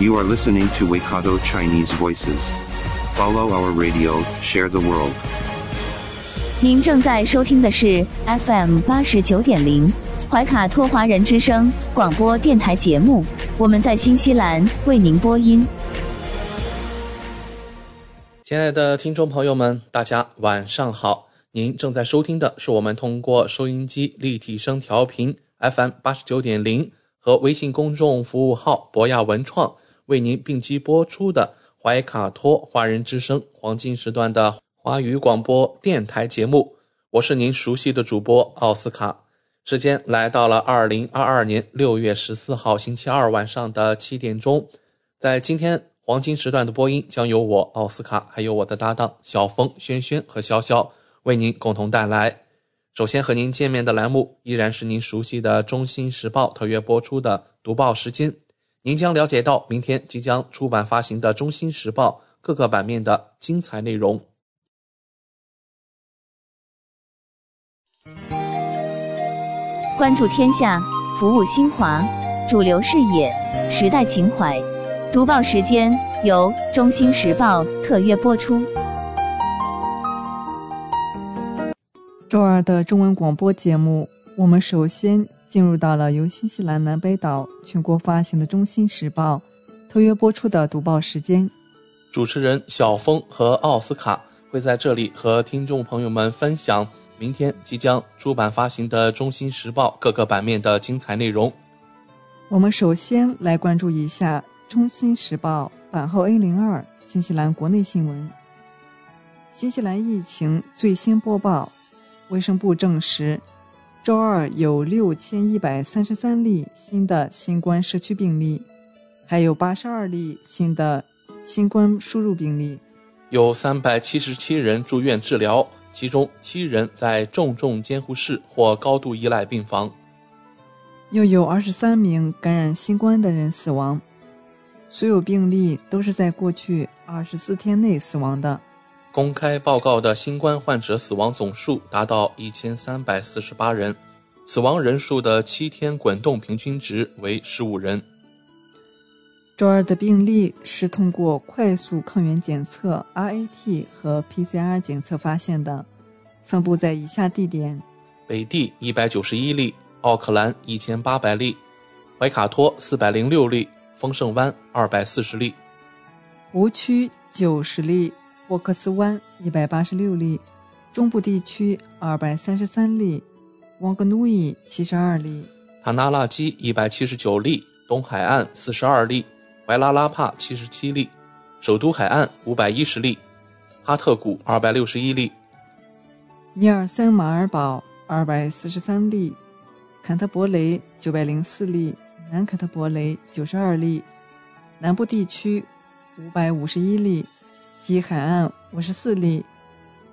You are listening to Waikato Chinese Voices. Follow our radio, share the world. 您正在收听的是 FM 八十九点零怀卡托华人之声广播电台节目，我们在新西兰为您播音。亲爱的听众朋友们，大家晚上好！您正在收听的是我们通过收音机立体声调频 FM 八十九点零和微信公众服务号博雅文创为您并机播出的怀卡托华人之声黄金时段的华语广播电台节目。我是您熟悉的主播奥斯卡。时间来到了二零二二年六月十四号星期二晚上的七点钟，在今天黄金时段的播音将由我奥斯卡，还有我的搭档小峰、轩轩和潇潇为您共同带来。首先和您见面的栏目依然是您熟悉的《中新时报》特约播出的读报时间，您将了解到明天即将出版发行的《中新时报》各个版面的精彩内容。关注天下，服务新华，主流视野，时代情怀。读报时间由中新时报特约播出。周二的中文广播节目，我们首先进入到了由新西兰南北岛全国发行的《中新时报》特约播出的读报时间。主持人小峰和奥斯卡会在这里和听众朋友们分享明天即将出版发行的《中新时报》各个版面的精彩内容。我们首先来关注一下《中新时报》版号 A 零二新西兰国内新闻。新西兰疫情最新播报。卫生部证实，周二有六千一百三十三例新的新冠社区病例，还有八十二例新的新冠输入病例，有三百七十七人住院治疗，其中七人在重症监护室或高度依赖病房。又有二十三名感染新冠的人死亡，所有病例都是在过去二十四天内死亡的。公开报告的新冠患者死亡总数达到一千三百四十八人，死亡人数的七天滚动平均值为十五人。周二的病例是通过快速抗原检测 （RAT） 和 PCR 检测发现的，分布在以下地点：北地一百九十一例，奥克兰一千八百例，怀卡托四百零六例，丰盛湾二百四十例，湖区九十例。霍克斯湾一百八十六例，中部地区二百三十三例，旺格努伊七十二例，塔纳拉基一百七十九例，东海岸四十二例，怀拉拉帕七十七例，首都海岸五百一十例，哈特谷二百六十一例，尼尔森马尔堡二百四十三例，坎特伯雷九百零四例，南坎特伯雷九十二例，南部地区五百五十一例。西海岸五十四例，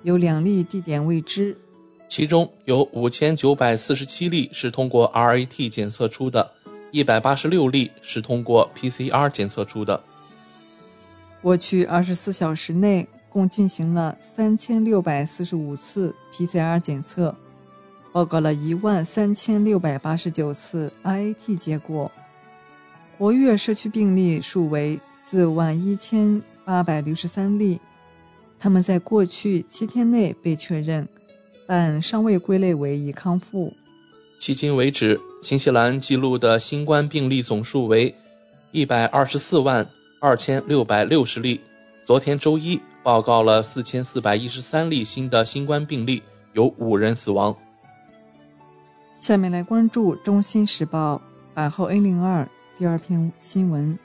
有两例地点未知，其中有五千九百四十七例是通过 RAT 检测出的，一百八十六例是通过 PCR 检测出的。过去二十四小时内共进行了三千六百四十五次 PCR 检测，报告了一万三千六百八十九次 RAT 结果，活跃社区病例数为四万一千。八百六十三例，他们在过去七天内被确认，但尚未归类为已康复。迄今为止，新西兰记录的新冠病例总数为一百二十四万二千六百六十例。昨天周一报告了四千四百一十三例新的新冠病例，有五人死亡。下面来关注《中新时报》版号 A 零二第二篇新闻。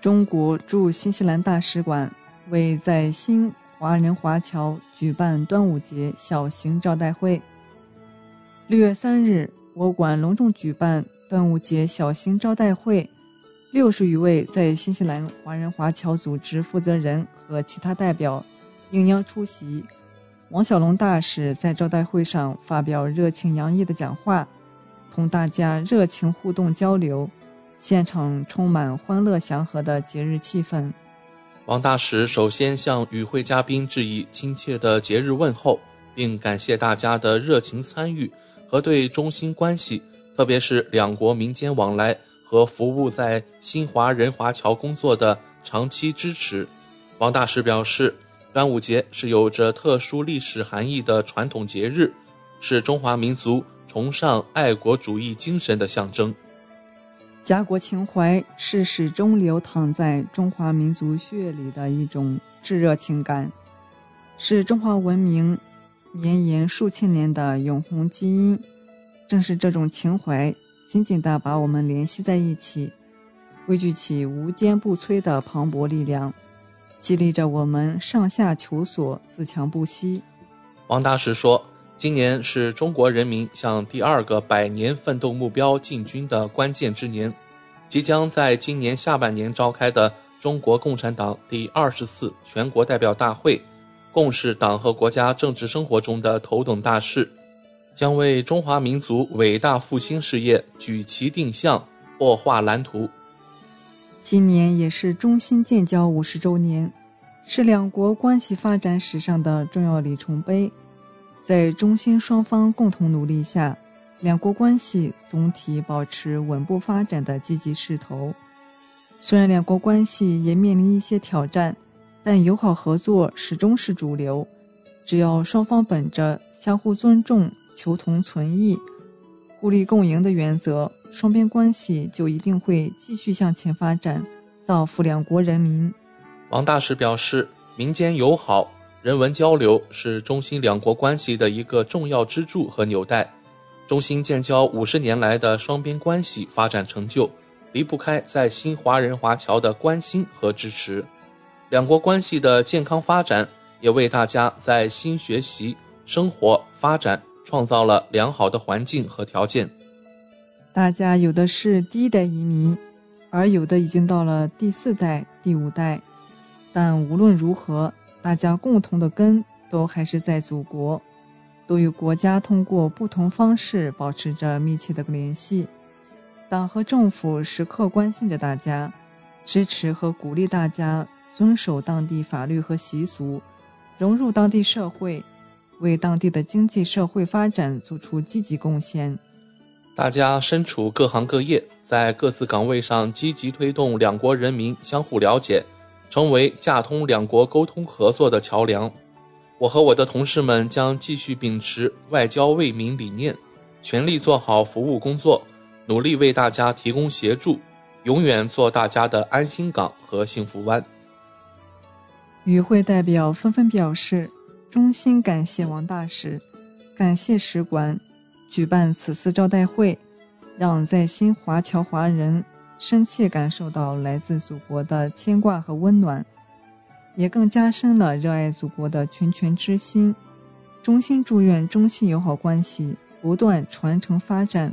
中国驻新西兰大使馆为在新华人华侨举办端午节小型招待会。六月三日，我馆隆重举办端午节小型招待会，六十余位在新西兰华人华侨组织负责人和其他代表应邀出席。王小龙大使在招待会上发表热情洋溢的讲话，同大家热情互动交流，现场充满欢乐祥和的节日气氛。王大使首先向与会嘉宾致以亲切的节日问候，并感谢大家的热情参与和对中新关系，特别是两国民间往来和服务在新华人华侨工作的长期支持。王大使表示。端午节是有着特殊历史含义的传统节日，是中华民族崇尚爱国主义精神的象征。家国情怀是始终流淌在中华民族血液里的一种炙热情感，是中华文明绵延数千年的永恒基因。正是这种情怀，紧紧地把我们联系在一起，汇聚起无坚不摧的磅礴力量。激励着我们上下求索、自强不息。王大师说：“今年是中国人民向第二个百年奋斗目标进军的关键之年，即将在今年下半年召开的中国共产党第二十次全国代表大会，共是党和国家政治生活中的头等大事，将为中华民族伟大复兴事业举旗定向、擘画蓝图。”今年也是中新建交五十周年，是两国关系发展史上的重要里程碑。在中新双方共同努力下，两国关系总体保持稳步发展的积极势头。虽然两国关系也面临一些挑战，但友好合作始终是主流。只要双方本着相互尊重、求同存异、互利共赢的原则。双边关系就一定会继续向前发展，造福两国人民。王大使表示，民间友好、人文交流是中新两国关系的一个重要支柱和纽带。中新建交五十年来的双边关系发展成就，离不开在新华人华侨的关心和支持。两国关系的健康发展，也为大家在新学习、生活、发展创造了良好的环境和条件。大家有的是第一代移民，而有的已经到了第四代、第五代。但无论如何，大家共同的根都还是在祖国，都与国家通过不同方式保持着密切的联系。党和政府时刻关心着大家，支持和鼓励大家遵守当地法律和习俗，融入当地社会，为当地的经济社会发展做出积极贡献。大家身处各行各业，在各自岗位上积极推动两国人民相互了解，成为架通两国沟通合作的桥梁。我和我的同事们将继续秉持外交为民理念，全力做好服务工作，努力为大家提供协助，永远做大家的安心港和幸福湾。与会代表纷纷表示，衷心感谢王大使，感谢使馆。举办此次招待会，让在新华侨华人深切感受到来自祖国的牵挂和温暖，也更加深了热爱祖国的拳拳之心。衷心祝愿中西友好关系不断传承发展，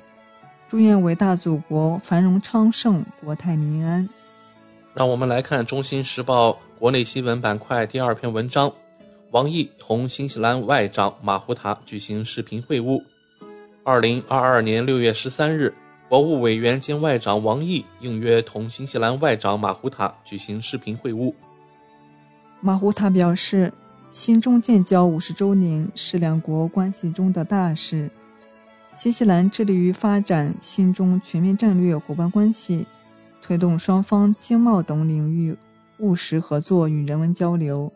祝愿伟大祖国繁荣昌盛，国泰民安。让我们来看《中新时报》国内新闻板块第二篇文章：王毅同新西兰外长马胡塔举行视频会晤。二零二二年六月十三日，国务委员兼外长王毅应约同新西兰外长马胡塔举行视频会晤。马胡塔表示，新中建交五十周年是两国关系中的大事，新西兰致力于发展新中全面战略伙伴关系，推动双方经贸等领域务实合作与人文交流。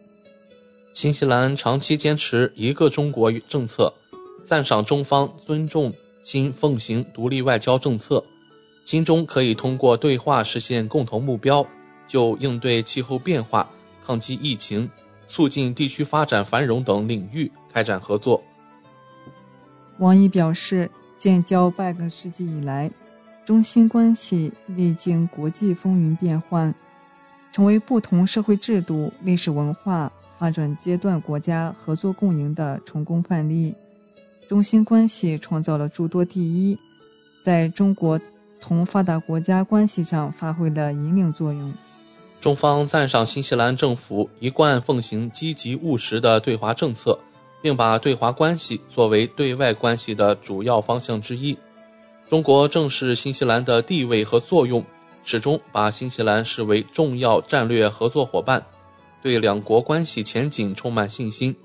新西兰长期坚持一个中国政策。赞赏中方尊重新奉行独立外交政策，新中可以通过对话实现共同目标，就应对气候变化、抗击疫情、促进地区发展繁荣等领域开展合作。王毅表示，建交半个世纪以来，中新关系历经国际风云变幻，成为不同社会制度、历史文化发展阶段国家合作共赢的成功范例。中新关系创造了诸多第一，在中国同发达国家关系上发挥了引领作用。中方赞赏新西兰政府一贯奉行积极务实的对华政策，并把对华关系作为对外关系的主要方向之一。中国正视新西兰的地位和作用，始终把新西兰视为重要战略合作伙伴，对两国关系前景充满信心。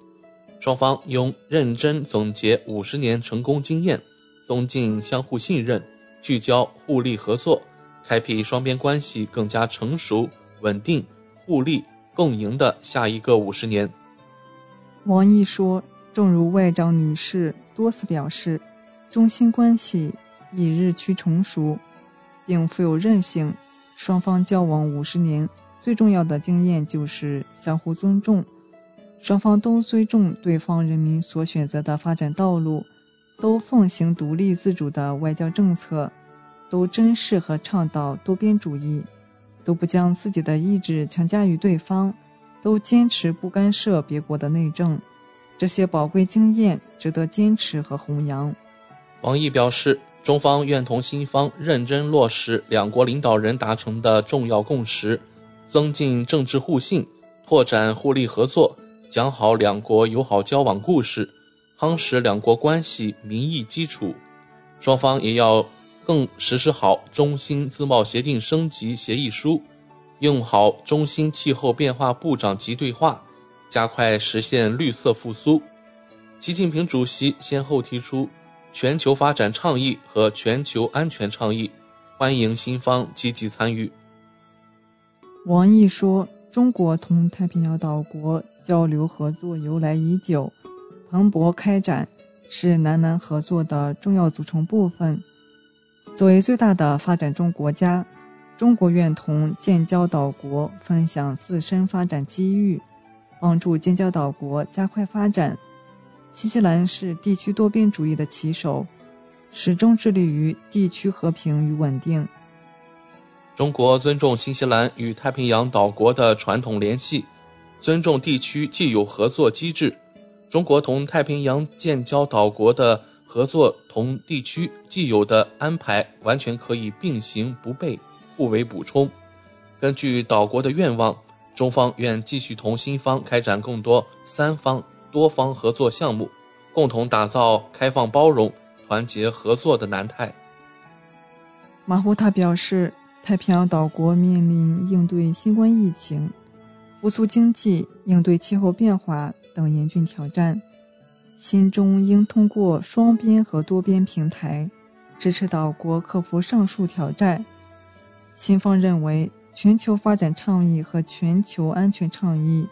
双方应认真总结五十年成功经验，增进相互信任，聚焦互利合作，开辟双边关系更加成熟。稳定、互利、共赢的下一个五十年。王毅说：“正如外长女士多次表示，中新关系已日趋成熟，并富有韧性。双方交往五十年，最重要的经验就是相互尊重。双方都尊重对方人民所选择的发展道路，都奉行独立自主的外交政策，都珍视和倡导多边主义。”都不将自己的意志强加于对方，都坚持不干涉别国的内政，这些宝贵经验值得坚持和弘扬。王毅表示，中方愿同新方认真落实两国领导人达成的重要共识，增进政治互信，拓展互利合作，讲好两国友好交往故事，夯实两国关系民意基础。双方也要。更实施好中新自贸协定升级协议书，用好中新气候变化部长级对话，加快实现绿色复苏。习近平主席先后提出全球发展倡议和全球安全倡议，欢迎新方积极参与。王毅说：“中国同太平洋岛国交流合作由来已久，蓬勃开展，是南南合作的重要组成部分。”作为最大的发展中国家，中国愿同建交岛国分享自身发展机遇，帮助建交岛国加快发展。新西兰是地区多边主义的旗手，始终致力于地区和平与稳定。中国尊重新西兰与太平洋岛国的传统联系，尊重地区既有合作机制。中国同太平洋建交岛国的。合作同地区既有的安排完全可以并行不悖，互为补充。根据岛国的愿望，中方愿继续同新方开展更多三方、多方合作项目，共同打造开放包容、团结合作的南太。马胡塔表示，太平洋岛国面临应对新冠疫情、复苏经济、应对气候变化等严峻挑战。新中应通过双边和多边平台，支持岛国克服上述挑战。新方认为，全球发展倡议和全球安全倡议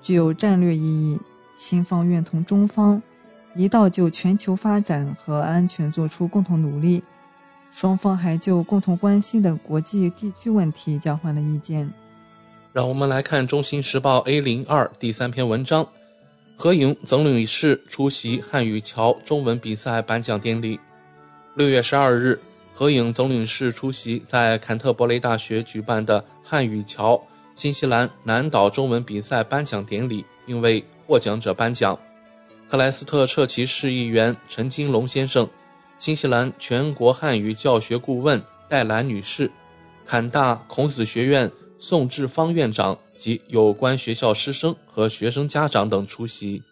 具有战略意义。新方愿同中方一道就全球发展和安全作出共同努力。双方还就共同关心的国际地区问题交换了意见。让我们来看《中新时报》A 零二第三篇文章。何颖总领事出席汉语桥中文比赛颁奖典礼。六月十二日，何颖总领事出席在坎特伯雷大学举办的汉语桥新西兰南岛中文比赛颁奖典礼，并为获奖者颁奖。克莱斯特彻奇市议员陈金龙先生、新西兰全国汉语教学顾问戴兰女士、坎大孔子学院宋志芳院长。及有关学校师生和学生家长等出席。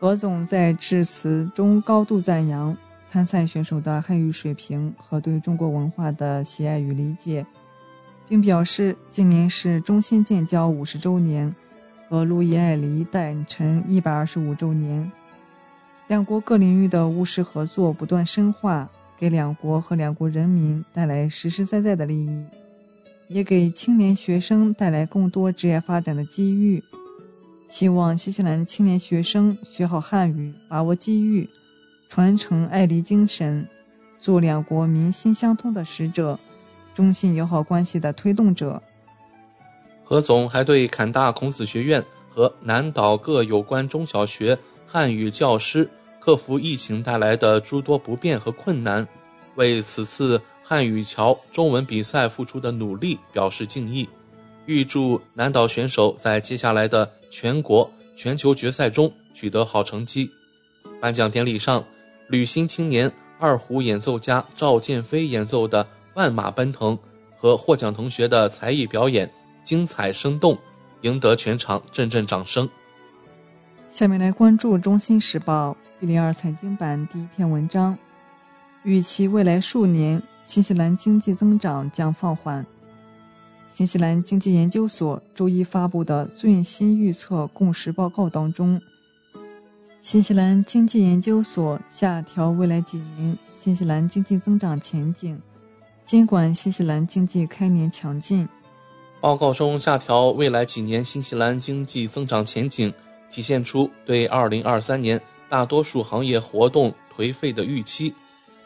何总在致辞中高度赞扬参赛选手的汉语水平和对中国文化的喜爱与理解，并表示今年是中新建交五十周年和路易爱黎诞辰一百二十五周年，两国各领域的务实合作不断深化，给两国和两国人民带来实实在在的利益。也给青年学生带来更多职业发展的机遇。希望新西兰青年学生学好汉语，把握机遇，传承爱黎精神，做两国民心相通的使者，中信友好关系的推动者。何总还对坎大孔子学院和南岛各有关中小学汉语教师克服疫情带来的诸多不便和困难，为此次。汉语桥中文比赛付出的努力表示敬意，预祝南岛选手在接下来的全国、全球决赛中取得好成绩。颁奖典礼上，旅新青年二胡演奏家赵建飞演奏的《万马奔腾》和获奖同学的才艺表演精彩生动，赢得全场阵阵掌声。下面来关注《中新时报》B 零二财经版第一篇文章：预期未来数年新西兰经济增长将放缓。新西兰经济研究所周一发布的最新预测共识报告当中，新西兰经济研究所下调未来几年新西兰经济增长前景。尽管新西兰经济开年强劲，报告中下调未来几年新西兰经济增长前景，体现出对2023年大多数行业活动颓废的预期。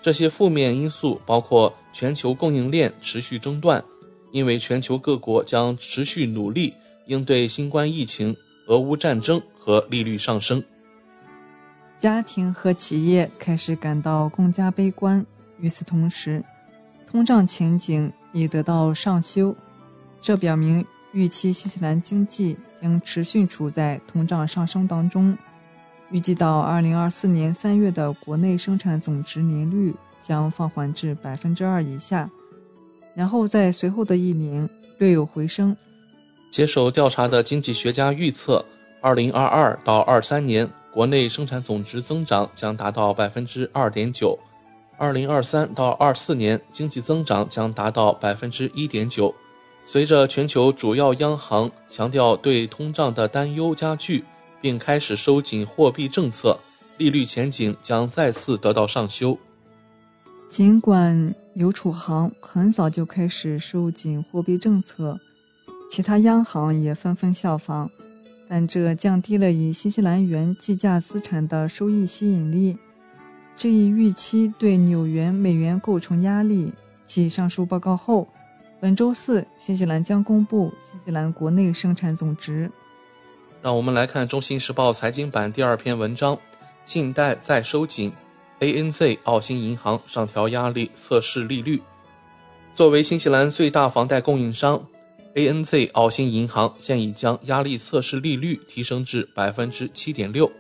这些负面因素包括全球供应链持续中断，因为全球各国将持续努力应对新冠疫情、俄乌战争和利率上升。家庭和企业开始感到更加悲观。与此同时，通胀前景已得到上修，这表明预期新西兰经济将持续处在通胀上升当中。预计到二零二四年三月的国内生产总值年率将放缓至百分之二以下，然后在随后的一年略有回升。接受调查的经济学家预测，二零二二到二三年。国内生产总值增长将达到百分之二点九，二零二三到二四年经济增长将达到百分之一点九。随着全球主要央行强调对通胀的担忧加剧，并开始收紧货币政策，利率前景将再次得到上修。尽管邮储行很早就开始收紧货币政策，其他央行也纷纷效仿。但这降低了以新西兰元计价资产的收益吸引力，这一预期对纽元美元构成压力。继上述报告后，本周四新西兰将公布新西兰国内生产总值。让我们来看《中新时报》财经版第二篇文章：信贷再收紧，ANZ 澳新银行上调压力测试利率。作为新西兰最大房贷供应商。ANZ 澳新银行现已将压力测试利率提升至百分之七点六。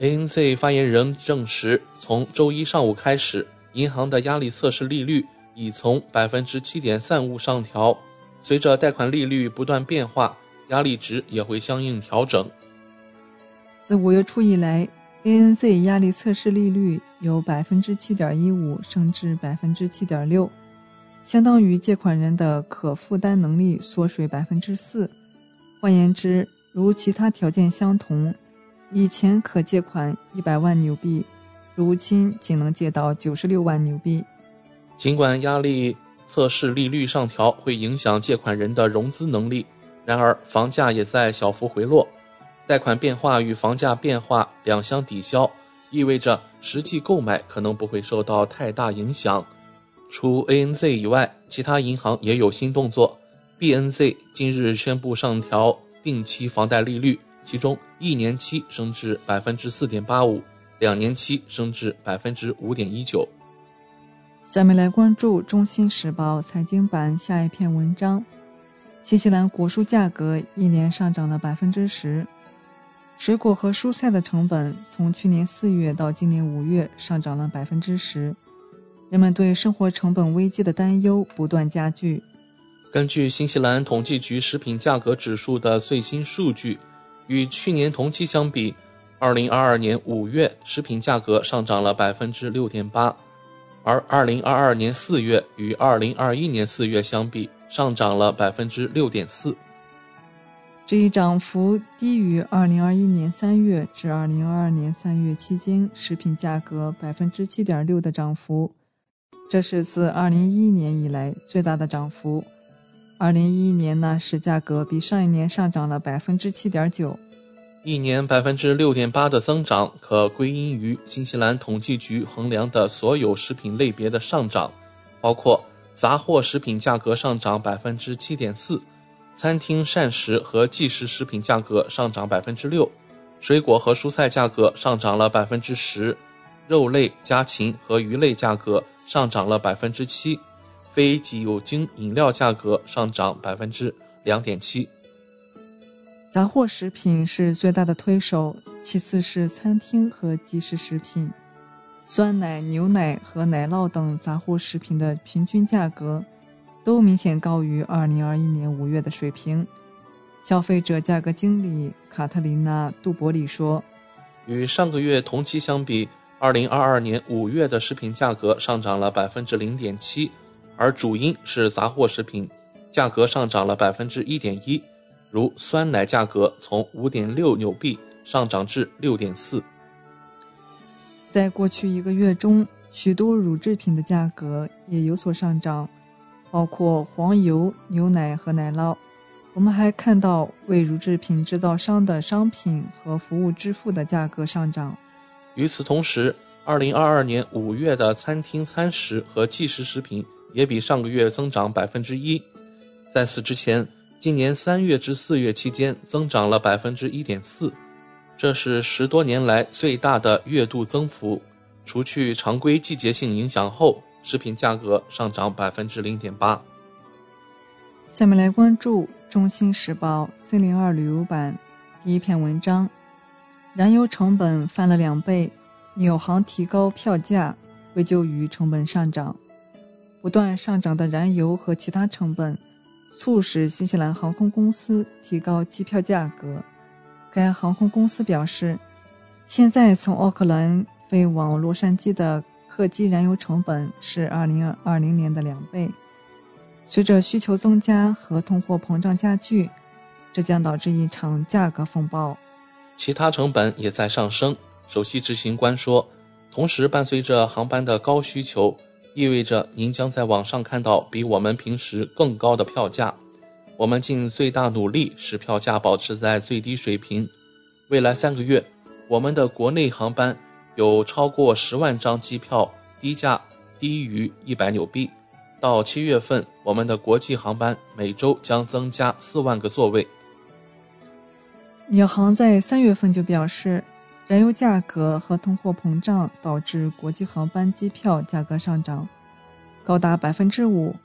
ANZ 发言人证实，从周一上午开始，银行的压力测试利率已从百分之七点三五上调。随着贷款利率不断变化，压力值也会相应调整。自五月初以来，ANZ 压力测试利率由百分之七点一五升至百分之七点六。相当于借款人的可负担能力缩水百分之四。换言之，如其他条件相同，以前可借款一百万纽币，如今仅能借到九十六万纽币。尽管压力测试利率上调会影响借款人的融资能力，然而房价也在小幅回落。贷款变化与房价变化两相抵消，意味着实际购买可能不会受到太大影响。除 ANZ 以外，其他银行也有新动作。BNZ 近日宣布上调定期房贷利率，其中一年期升至百分之四点八五，两年期升至百分之五点一九。下面来关注《中新时报》财经版下一篇文章：新西兰果蔬价格一年上涨了百分之十，水果和蔬菜的成本从去年四月到今年五月上涨了百分之十。人们对生活成本危机的担忧不断加剧。根据新西兰统计局食品价格指数的最新数据，与去年同期相比，2022年5月食品价格上涨了6.8%，而2022年4月与2021年4月相比，上涨了百分之六点四。这一涨幅低于2021年3月至2022年3月期间食品价格7.6%的涨幅。这是自2011年以来最大的涨幅。2011年那时价格比上一年上涨了7.9%，一年6.8%的增长可归因于新西兰统计局衡量的所有食品类别的上涨，包括杂货食品价格上涨7.4%，餐厅膳食和即食食品价格上涨6%，水果和蔬菜价格上涨了10%，肉类、家禽和鱼类价格。上涨了百分之七，非酒精饮料价格上涨百分之两点七。杂货食品是最大的推手，其次是餐厅和即食食品。酸奶、牛奶和奶酪等杂货食品的平均价格都明显高于2021年5月的水平。消费者价格经理卡特琳娜·杜伯里说：“与上个月同期相比，2022年5月的食品价格上涨了百分之零点七，而主因是杂货食品价格上涨了百分之一点一，如酸奶价格从五点六纽币上涨至六点四。”在过去一个月中，许多乳制品的价格也有所上涨，包括黄油、牛奶和奶酪。我们还看到为乳制品制造商的商品和服务支付的价格上涨。与此同时，2022年5月的餐厅餐食和即食食品也比上个月增长百分之一。在此之前，今年3月至4月期间增长了百分之一点四。这是十多年来最大的月度增幅，除去常规季节性影响后，食品价格上涨百分之零点八。下面来关注《中新时报》C 零二旅游版第一篇文章：燃油成本翻了两倍，纽航提高票价归咎于成本上涨。不断上涨的燃油和其他成本，促使新西兰航空公司提高机票价格。该航空公司表示，现在从奥克兰飞往洛杉矶的客机燃油成本是2020年的两倍。随着需求增加和通货膨胀加剧，这将导致一场价格风暴。其他成本也在上升。首席执行官说，同时伴随着航班的高需求，意味着您将在网上看到比我们平时更高的票价。我们尽最大努力使票价保持在最低水平。未来三个月，我们的国内航班有超过十万张机票低价低于一百纽币。到七月份，我们的国际航班每周将增加四万个座位。纽航在三月份就表示，燃油价格和通货膨胀导致国际航班机票价格上涨，高达百分之五。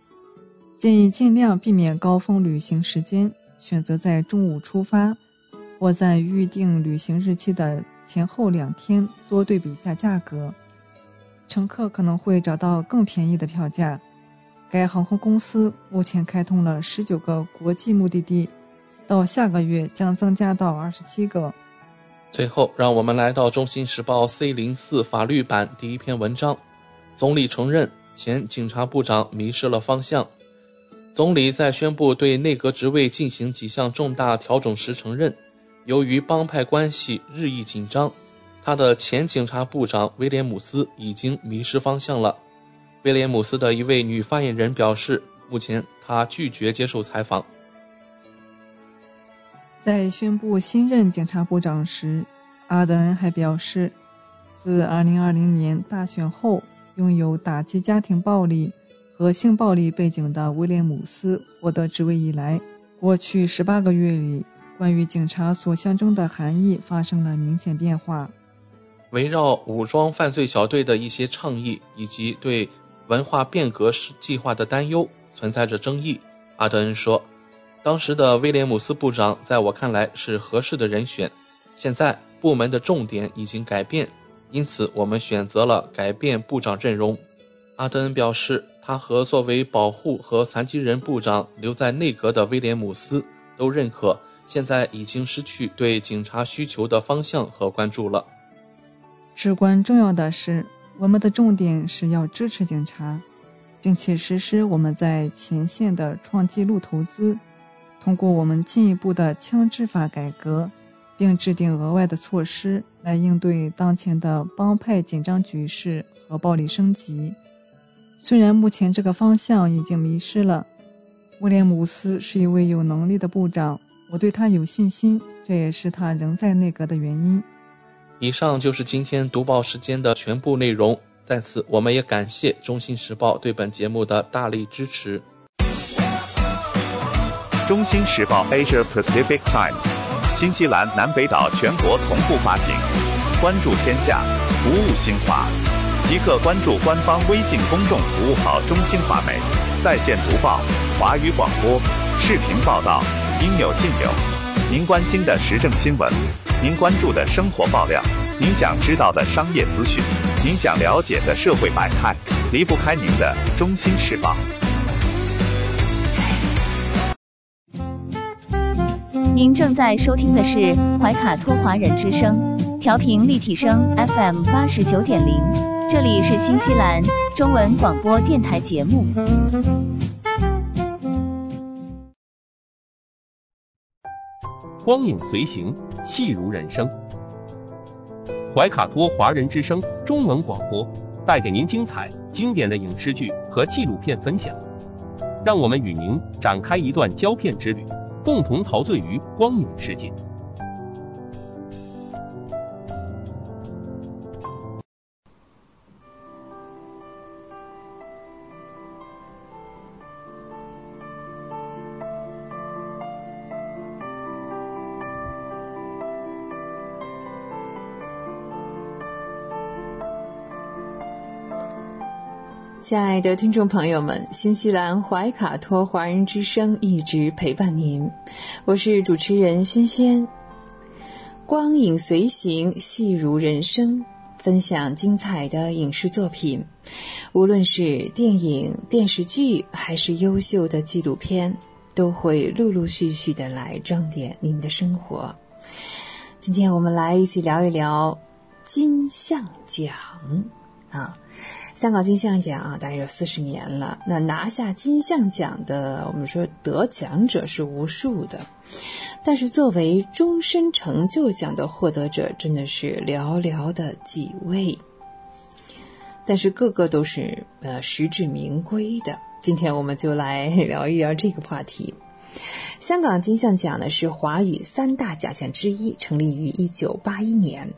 建议尽量避免高峰旅行时间，选择在中午出发，或在预定旅行日期的前后两天多对比一下价格，乘客可能会找到更便宜的票价。该航空公司目前开通了十九个国际目的地，到下个月将增加到二十七个。最后，让我们来到《中新时报》C 零四法律版第一篇文章：总理承认前警察部长迷失了方向。总理在宣布对内阁职位进行几项重大调整时承认，由于帮派关系日益紧张，他的前警察部长威廉姆斯已经迷失方向了。威廉姆斯的一位女发言人表示，目前他拒绝接受采访。在宣布新任警察部长时，阿德恩还表示，自2020年大选后，拥有打击家庭暴力。和性暴力背景的威廉姆斯获得职位以来，过去十八个月里，关于警察所象征的含义发生了明显变化。围绕武装犯罪小队的一些倡议以及对文化变革计划的担忧存在着争议。阿德恩说：“当时的威廉姆斯部长在我看来是合适的人选。现在部门的重点已经改变，因此我们选择了改变部长阵容。”阿德恩表示。他和作为保护和残疾人部长留在内阁的威廉姆斯都认可，现在已经失去对警察需求的方向和关注了。至关重要的是，我们的重点是要支持警察，并且实施我们在前线的创纪录投资，通过我们进一步的枪支法改革，并制定额外的措施来应对当前的帮派紧张局势和暴力升级。虽然目前这个方向已经迷失了，威廉姆斯是一位有能力的部长，我对他有信心，这也是他仍在内阁的原因。以上就是今天读报时间的全部内容。在此，我们也感谢《中新时报》对本节目的大力支持。《中新时报 Asia Pacific Times》，新西兰南北岛全国同步发行，关注天下，服务新华。即刻关注官方微信公众服务号“中新华媒”，在线读报、华语广播、视频报道，应有尽有。您关心的时政新闻，您关注的生活爆料，您想知道的商业资讯，您想了解的社会百态，离不开您的《中新时报》。您正在收听的是怀卡托华人之声，调频立体声 FM 八十九点零，这里是新西兰中文广播电台节目。光影随行，戏如人生。怀卡托华人之声中文广播带给您精彩经典的影视剧和纪录片分享，让我们与您展开一段胶片之旅，共同陶醉于光影世界。亲爱的听众朋友们，新西兰怀卡托华人之声一直陪伴您，我是主持人轩轩。光影随行，戏如人生，分享精彩的影视作品，无论是电影、电视剧，还是优秀的纪录片，都会陆陆续续的来装点您的生活。今天我们来一起聊一聊金像奖啊。香港金像奖啊，大概有四十年了。那拿下金像奖的，我们说得奖者是无数的，但是作为终身成就奖的获得者，真的是寥寥的几位。但是个个都是呃实至名归的。今天我们就来 聊一聊这个话题。香港金像奖呢是华语三大奖项之一，成立于一九八一年，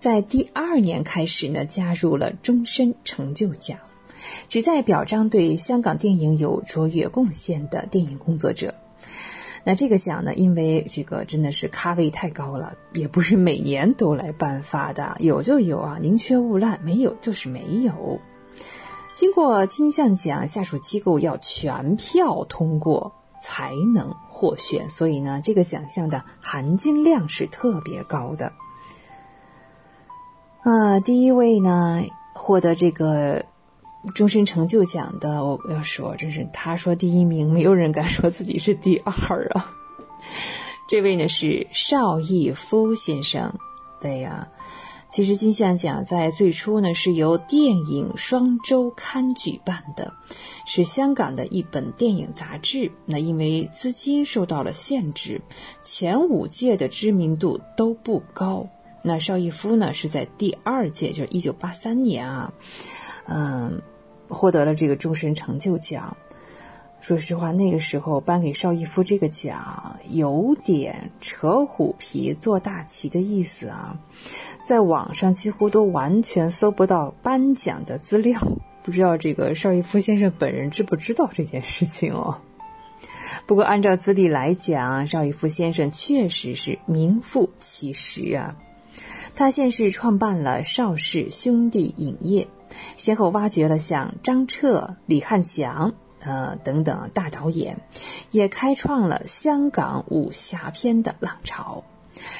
在第二年开始呢加入了终身成就奖，旨在表彰对香港电影有卓越贡献的电影工作者。那这个奖呢，因为这个真的是咖位太高了，也不是每年都来颁发的，有就有啊，宁缺毋滥，没有就是没有。经过金像奖下属机构要全票通过。才能获选，所以呢，这个奖项的含金量是特别高的。啊，第一位呢，获得这个终身成就奖的，我要说，真是他说第一名，没有人敢说自己是第二啊。这位呢是邵逸夫先生，对呀。其实金像奖在最初呢是由电影双周刊举办的，是香港的一本电影杂志。那因为资金受到了限制，前五届的知名度都不高。那邵逸夫呢是在第二届，就是一九八三年啊，嗯，获得了这个终身成就奖。说实话，那个时候颁给邵逸夫这个奖，有点扯虎皮做大旗的意思啊。在网上几乎都完全搜不到颁奖的资料，不知道这个邵逸夫先生本人知不知道这件事情哦。不过按照资历来讲，邵逸夫先生确实是名副其实啊。他先是创办了邵氏兄弟影业，先后挖掘了像张彻、李翰祥。呃，等等，大导演也开创了香港武侠片的浪潮。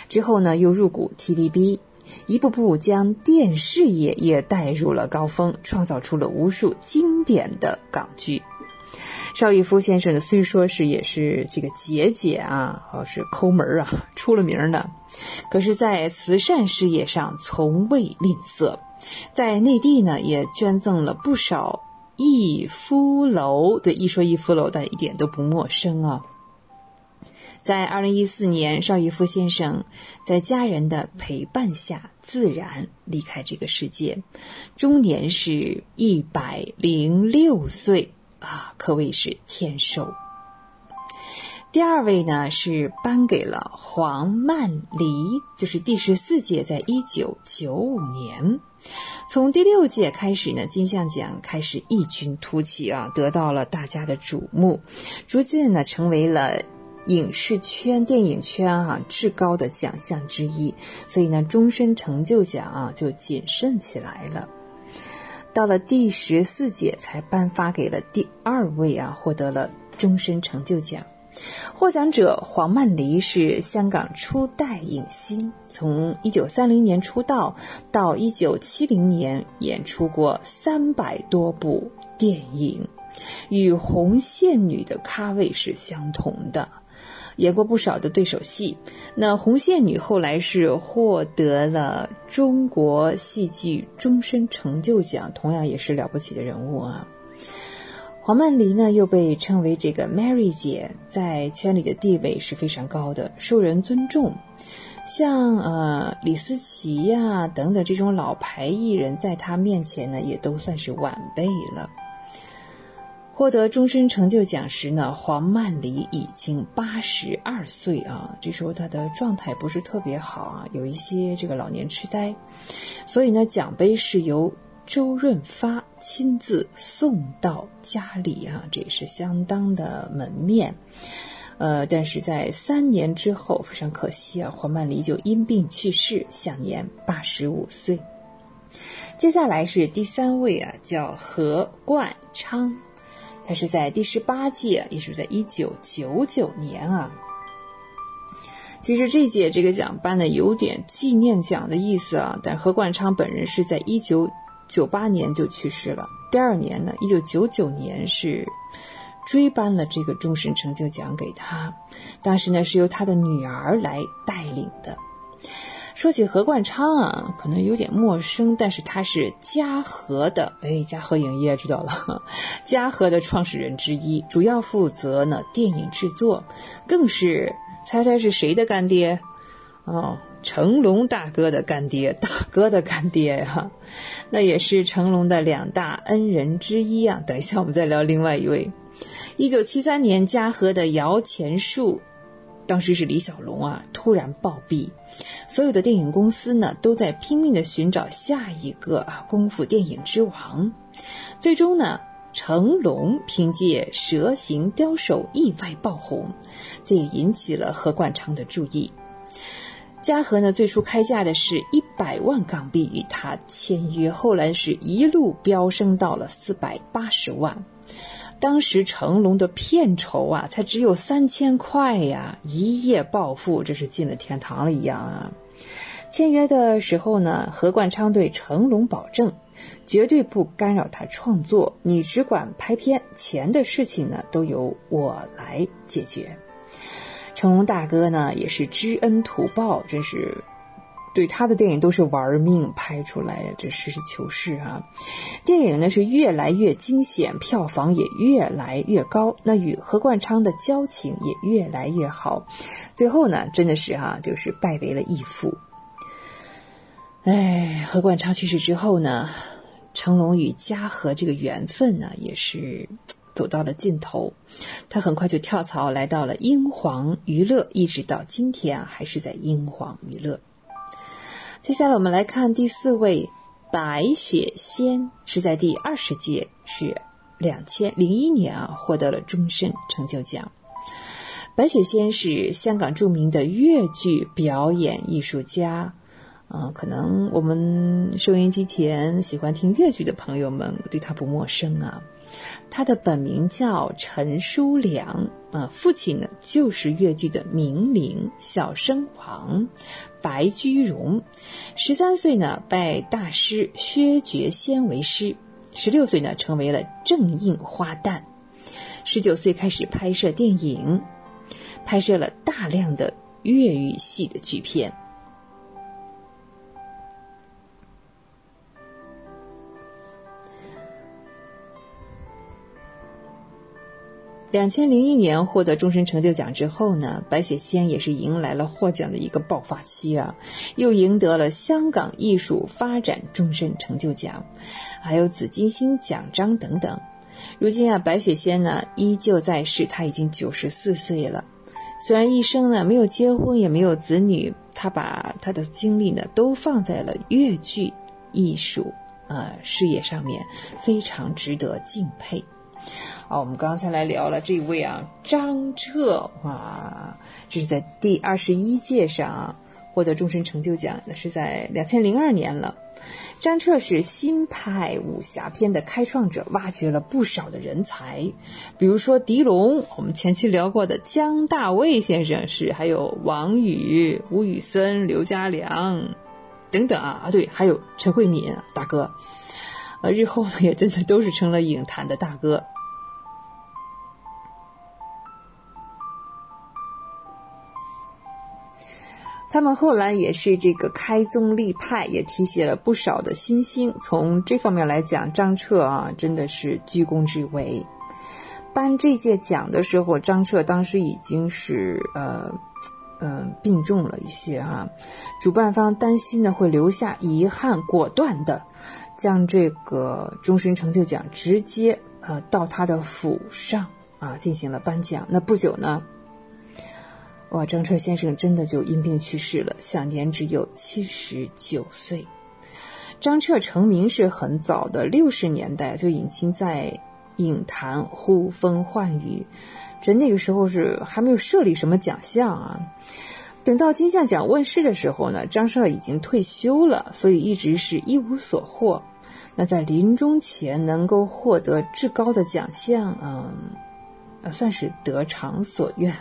之后呢，又入股 TVB，一步步将电视业也带入了高峰，创造出了无数经典的港剧。邵逸夫先生呢，虽说是也是这个节俭啊，或是抠门啊，出了名的，可是，在慈善事业上从未吝啬，在内地呢，也捐赠了不少。逸夫楼，对，一说逸夫楼，大家一点都不陌生啊。在二零一四年，邵逸夫先生在家人的陪伴下自然离开这个世界，终年是一百零六岁啊，可谓是天寿。第二位呢是颁给了黄曼梨，这是第十四届，在一九九五年。从第六届开始呢，金像奖开始异军突起啊，得到了大家的瞩目，逐渐呢成为了影视圈、电影圈啊至高的奖项之一。所以呢，终身成就奖啊就谨慎起来了。到了第十四届才颁发给了第二位啊，获得了终身成就奖。获奖者黄曼梨是香港初代影星，从一九三零年出道到一九七零年演出过三百多部电影，与红线女的咖位是相同的，演过不少的对手戏。那红线女后来是获得了中国戏剧终身成就奖，同样也是了不起的人物啊。黄曼梨呢，又被称为这个 Mary 姐，在圈里的地位是非常高的，受人尊重。像呃李思琪呀等等这种老牌艺人，在她面前呢，也都算是晚辈了。获得终身成就奖时呢，黄曼梨已经八十二岁啊，这时候她的状态不是特别好啊，有一些这个老年痴呆，所以呢，奖杯是由。周润发亲自送到家里啊，这也是相当的门面。呃，但是在三年之后，非常可惜啊，黄曼梨就因病去世，享年八十五岁。接下来是第三位啊，叫何冠昌，他是在第十八届，也是在一九九九年啊。其实这届这个奖颁的有点纪念奖的意思啊，但何冠昌本人是在一九。九八年就去世了。第二年呢，一九九九年是追颁了这个终身成就奖给他。当时呢是由他的女儿来带领的。说起何冠昌啊，可能有点陌生，但是他是嘉禾的，哎，嘉禾影业知道了，嘉禾的创始人之一，主要负责呢电影制作，更是猜猜是谁的干爹？哦。成龙大哥的干爹，大哥的干爹呀，那也是成龙的两大恩人之一啊。等一下，我们再聊另外一位。一九七三年，嘉禾的摇钱树，当时是李小龙啊，突然暴毙，所有的电影公司呢都在拼命的寻找下一个啊功夫电影之王。最终呢，成龙凭借《蛇形刁手》意外爆红，这也引起了何冠昌的注意。嘉禾呢，最初开价的是一百万港币与他签约，后来是一路飙升到了四百八十万。当时成龙的片酬啊，才只有三千块呀，一夜暴富，这是进了天堂了一样啊！签约的时候呢，何冠昌对成龙保证，绝对不干扰他创作，你只管拍片，钱的事情呢，都由我来解决。成龙大哥呢，也是知恩图报，真是对他的电影都是玩命拍出来，这实事求是啊。电影呢是越来越惊险，票房也越来越高，那与何冠昌的交情也越来越好。最后呢，真的是哈，就是拜为了义父。哎，何冠昌去世之后呢，成龙与嘉禾这个缘分呢，也是。走到了尽头，他很快就跳槽来到了英皇娱乐，一直到今天啊，还是在英皇娱乐。接下来我们来看第四位，白雪仙是在第二十届，是两千零一年啊获得了终身成就奖。白雪仙是香港著名的粤剧表演艺术家，啊，可能我们收音机前喜欢听粤剧的朋友们对她不陌生啊。他的本名叫陈书良，啊，父亲呢就是粤剧的名伶小生王白居荣。十三岁呢拜大师薛觉先为师，十六岁呢成为了正印花旦，十九岁开始拍摄电影，拍摄了大量的粤语戏的剧片。两千零一年获得终身成就奖之后呢，白雪仙也是迎来了获奖的一个爆发期啊，又赢得了香港艺术发展终身成就奖，还有紫金星奖章等等。如今啊，白雪仙呢依旧在世，她已经九十四岁了。虽然一生呢没有结婚，也没有子女，她把她的精力呢都放在了粤剧艺术呃事业上面，非常值得敬佩。好，我们刚才来聊了这位啊，张彻哇，这是在第二十一届上获得终身成就奖，那是在两千零二年了。张彻是新派武侠片的开创者，挖掘了不少的人才，比如说狄龙，我们前期聊过的姜大卫先生是，还有王宇、吴宇森、刘家良等等啊啊，对，还有陈慧敏大哥，呃，日后呢也真的都是成了影坛的大哥。他们后来也是这个开宗立派，也提携了不少的新星。从这方面来讲，张彻啊，真的是居功至伟。颁这届奖的时候，张彻当时已经是呃，嗯，病重了一些哈。主办方担心呢会留下遗憾，果断的将这个终身成就奖直接呃到他的府上啊进行了颁奖。那不久呢。哇，张彻先生真的就因病去世了，享年只有七十九岁。张彻成名是很早的，六十年代就已经在影坛呼风唤雨。这那个时候是还没有设立什么奖项啊。等到金像奖问世的时候呢，张彻已经退休了，所以一直是一无所获。那在临终前能够获得至高的奖项，嗯，算是得偿所愿。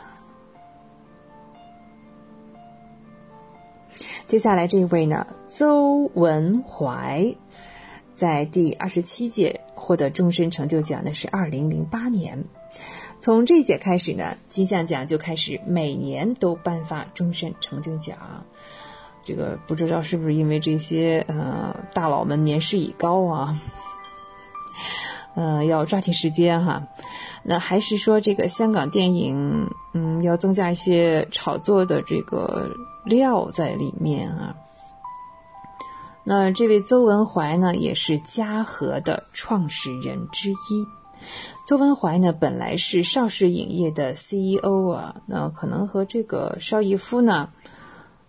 接下来这一位呢，邹文怀，在第二十七届获得终身成就奖，那是二零零八年。从这届开始呢，金像奖就开始每年都颁发终身成就奖。这个不知道是不是因为这些呃大佬们年事已高啊，呃要抓紧时间哈。那还是说这个香港电影，嗯，要增加一些炒作的这个料在里面啊。那这位邹文怀呢，也是嘉禾的创始人之一。邹文怀呢，本来是邵氏影业的 CEO 啊，那可能和这个邵逸夫呢，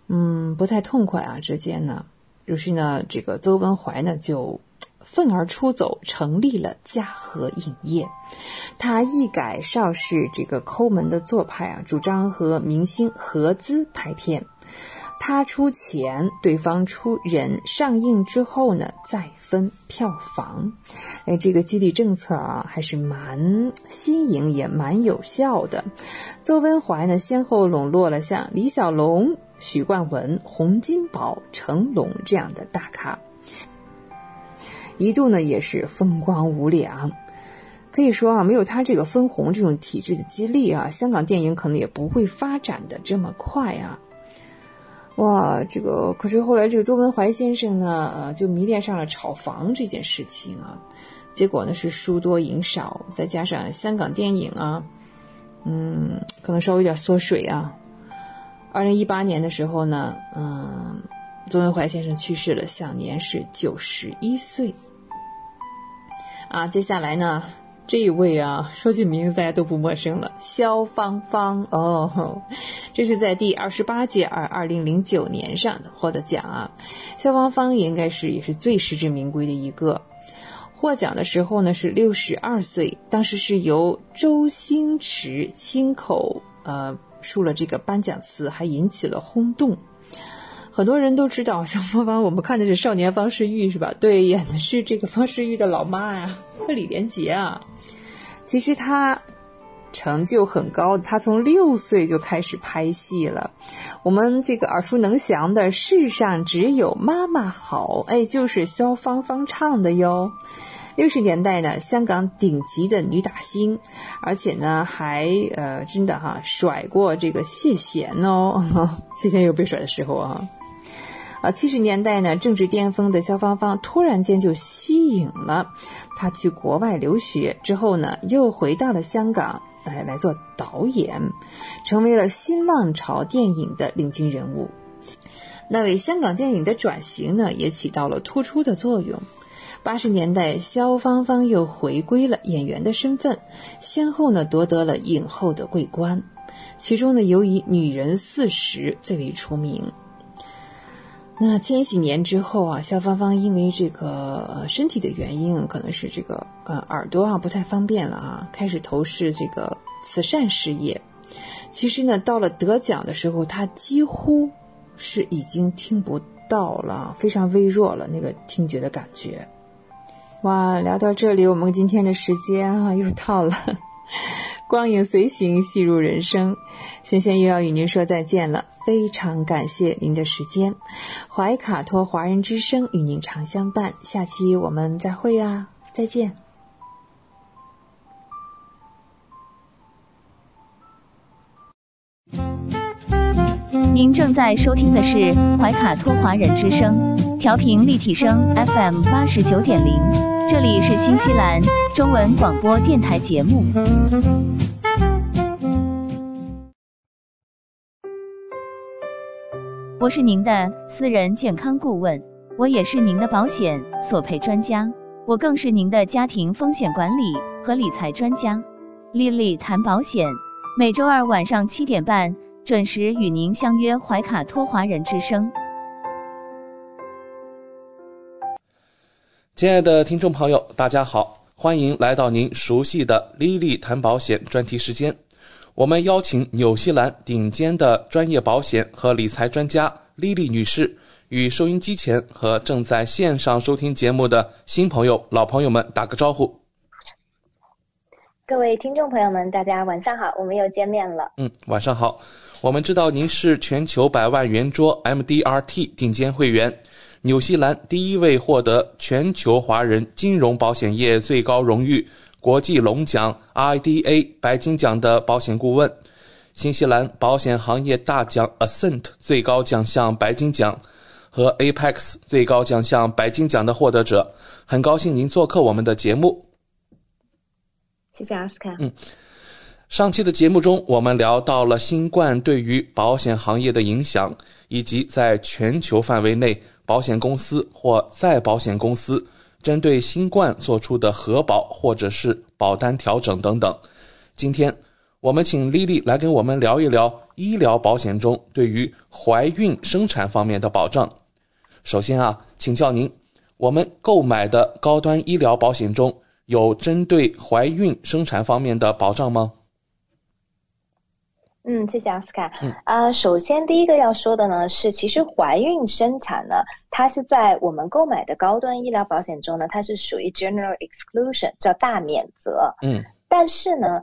嗯，不太痛快啊之间呢，于是呢，这个邹文怀呢就。愤而出走，成立了嘉禾影业。他一改邵氏这个抠门的做派啊，主张和明星合资拍片，他出钱，对方出人，上映之后呢再分票房。哎，这个激励政策啊，还是蛮新颖，也蛮有效的。邹文怀呢，先后笼络了像李小龙、许冠文、洪金宝、成龙这样的大咖。一度呢也是风光无两，可以说啊，没有他这个分红这种体制的激励啊，香港电影可能也不会发展的这么快啊。哇，这个可是后来这个邹文怀先生呢，呃，就迷恋上了炒房这件事情啊，结果呢是输多赢少，再加上香港电影啊，嗯，可能稍微有点缩水啊。二零一八年的时候呢，嗯，邹文怀先生去世了，享年是九十一岁。啊，接下来呢，这一位啊，说起名字大家都不陌生了，肖芳芳哦，这是在第二十八届二二零零九年上获得奖啊。肖芳芳应该是也是最实至名归的一个，获奖的时候呢是六十二岁，当时是由周星驰亲口呃述了这个颁奖词，还引起了轰动。很多人都知道肖芳芳，我们看的是少年方世玉是吧？对，演的是这个方世玉的老妈呀，李连杰啊。其实她成就很高，她从六岁就开始拍戏了。我们这个耳熟能详的《世上只有妈妈好》，哎，就是肖芳芳唱的哟。六十年代呢，香港顶级的女打星，而且呢还呃真的哈甩过这个谢贤哦，谢贤也有被甩的时候啊。啊，七十年代呢，政治巅峰的肖芳芳突然间就息影了。她去国外留学之后呢，又回到了香港来来做导演，成为了新浪潮电影的领军人物。那为香港电影的转型呢，也起到了突出的作用。八十年代，肖芳芳又回归了演员的身份，先后呢夺得了影后的桂冠。其中呢，尤以《女人四十》最为出名。那千禧年之后啊，肖芳芳因为这个身体的原因，可能是这个呃耳朵啊不太方便了啊，开始投视这个。慈善事业，其实呢，到了得奖的时候，他几乎是已经听不到了，非常微弱了，那个听觉的感觉。哇，聊到这里，我们今天的时间啊又到了。光影随行，戏入人生。萱萱又要与您说再见了，非常感谢您的时间。怀卡托华人之声与您常相伴，下期我们再会啊，再见。您正在收听的是怀卡托华人之声，调频立体声 FM 八十九点零，这里是新西兰中文广播电台节目。我是您的私人健康顾问，我也是您的保险索赔专家，我更是您的家庭风险管理和理财专家。丽丽谈保险，每周二晚上七点半。准时与您相约怀卡托华人之声。亲爱的听众朋友，大家好，欢迎来到您熟悉的莉莉谈保险专题时间。我们邀请纽西兰顶尖的专业保险和理财专家莉莉女士，与收音机前和正在线上收听节目的新朋友、老朋友们打个招呼。各位听众朋友们，大家晚上好，我们又见面了。嗯，晚上好。我们知道您是全球百万圆桌 MDRT 顶尖会员，纽西兰第一位获得全球华人金融保险业最高荣誉国际龙奖 IDA 白金奖的保险顾问，新西兰保险行业大奖 Ascent 最高奖项白金奖和 Apex 最高奖项白金奖的获得者。很高兴您做客我们的节目。谢谢阿斯卡。嗯。上期的节目中，我们聊到了新冠对于保险行业的影响，以及在全球范围内保险公司或再保险公司针对新冠做出的核保或者是保单调整等等。今天，我们请丽丽来跟我们聊一聊医疗保险中对于怀孕生产方面的保障。首先啊，请教您，我们购买的高端医疗保险中有针对怀孕生产方面的保障吗？嗯，谢谢奥斯卡。嗯，呃，首先第一个要说的呢是，其实怀孕生产呢，它是在我们购买的高端医疗保险中呢，它是属于 general exclusion，叫大免责。嗯，但是呢，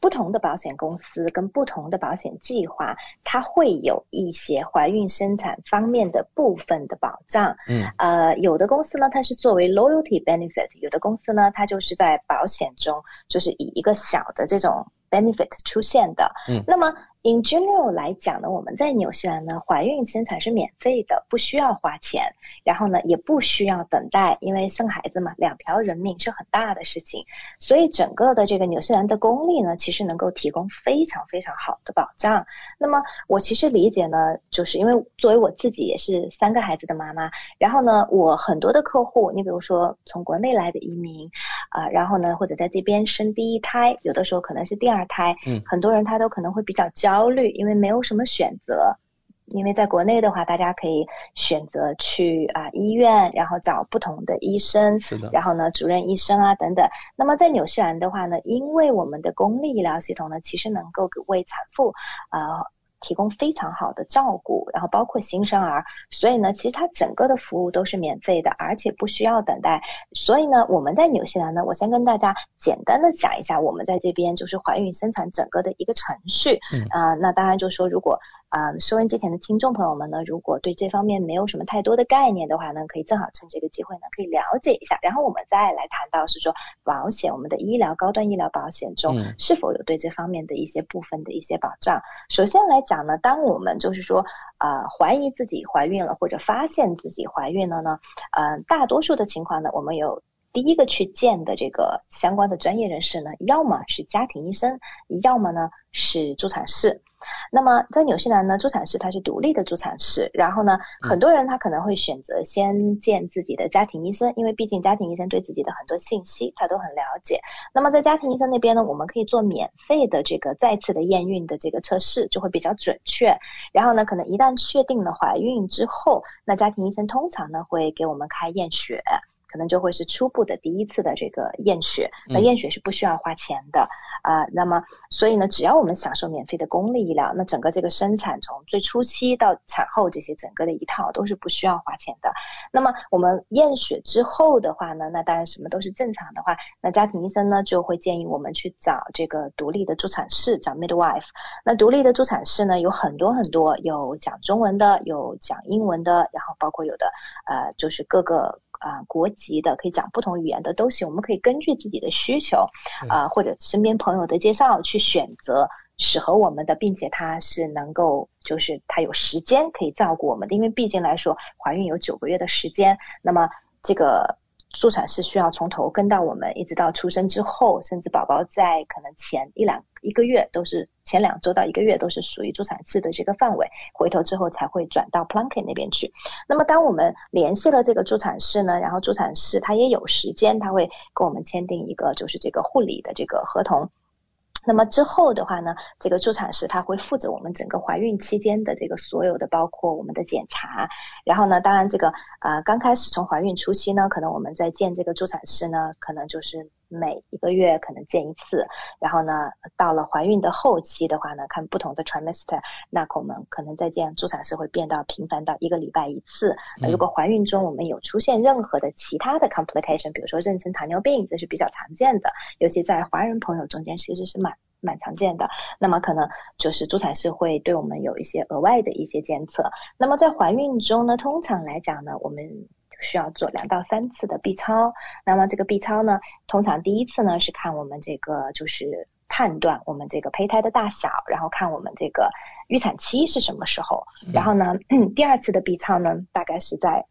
不同的保险公司跟不同的保险计划，它会有一些怀孕生产方面的部分的保障。嗯，呃，有的公司呢，它是作为 loyalty benefit；有的公司呢，它就是在保险中，就是以一个小的这种。benefit 出现的，嗯，那么 in general 来讲呢，我们在纽西兰呢，怀孕生产是免费的，不需要花钱，然后呢，也不需要等待，因为生孩子嘛，两条人命是很大的事情，所以整个的这个纽西兰的公立呢，其实能够提供非常非常好的保障。那么我其实理解呢，就是因为作为我自己也是三个孩子的妈妈，然后呢，我很多的客户，你比如说从国内来的移民啊，然后呢，或者在这边生第一胎，有的时候可能是第二。二胎，嗯，很多人他都可能会比较焦虑，因为没有什么选择。因为在国内的话，大家可以选择去啊医院，然后找不同的医生，是的，然后呢，主任医生啊等等。那么在纽西兰的话呢，因为我们的公立医疗系统呢，其实能够为产妇啊。提供非常好的照顾，然后包括新生儿，所以呢，其实它整个的服务都是免费的，而且不需要等待。所以呢，我们在纽西兰呢，我先跟大家简单的讲一下，我们在这边就是怀孕生产整个的一个程序。嗯啊，那当然就说如果。啊，收音机前的听众朋友们呢，如果对这方面没有什么太多的概念的话呢，可以正好趁这个机会呢，可以了解一下。然后我们再来谈到是说保险，我们的医疗高端医疗保险中是否有对这方面的一些部分的一些保障。首先来讲呢，当我们就是说啊怀疑自己怀孕了或者发现自己怀孕了呢，呃，大多数的情况呢，我们有第一个去见的这个相关的专业人士呢，要么是家庭医生，要么呢是助产士。那么在纽西兰呢，助产士他是独立的助产士，然后呢，很多人他可能会选择先见自己的家庭医生，因为毕竟家庭医生对自己的很多信息他都很了解。那么在家庭医生那边呢，我们可以做免费的这个再次的验孕的这个测试，就会比较准确。然后呢，可能一旦确定了怀孕之后，那家庭医生通常呢会给我们开验血。可能就会是初步的第一次的这个验血。那验血是不需要花钱的啊。那么，所以呢，只要我们享受免费的公立医疗，那整个这个生产从最初期到产后这些整个的一套都是不需要花钱的。那么我们验血之后的话呢，那当然什么都是正常的话，那家庭医生呢就会建议我们去找这个独立的助产士，找 midwife。那独立的助产士呢有很多很多，有讲中文的，有讲英文的，然后包括有的呃就是各个啊国籍的，可以讲不同语言的都行。我们可以根据自己的需求啊或者身边朋友的介绍去选择适合我们的，并且他是能够就是他有时间可以照顾我们的，因为毕竟来说怀孕有九个月的时间，那么这个。助产士需要从头跟到我们，一直到出生之后，甚至宝宝在可能前一两一个月都是前两周到一个月都是属于助产士的这个范围，回头之后才会转到 Plunket 那边去。那么当我们联系了这个助产士呢，然后助产士他也有时间，他会跟我们签订一个就是这个护理的这个合同。那么之后的话呢，这个助产士他会负责我们整个怀孕期间的这个所有的，包括我们的检查。然后呢，当然这个呃，刚开始从怀孕初期呢，可能我们在见这个助产师呢，可能就是。每一个月可能见一次，然后呢，到了怀孕的后期的话呢，看不同的 trimester，那我们可能再见助产士会变到频繁到一个礼拜一次。那如果怀孕中我们有出现任何的其他的 complication，比如说妊娠糖尿病，这是比较常见的，尤其在华人朋友中间其实是蛮蛮常见的。那么可能就是助产士会对我们有一些额外的一些监测。那么在怀孕中呢，通常来讲呢，我们需要做两到三次的 B 超，那么这个 B 超呢，通常第一次呢是看我们这个就是判断我们这个胚胎的大小，然后看我们这个预产期是什么时候，然后呢，第二次的 B 超呢大概是在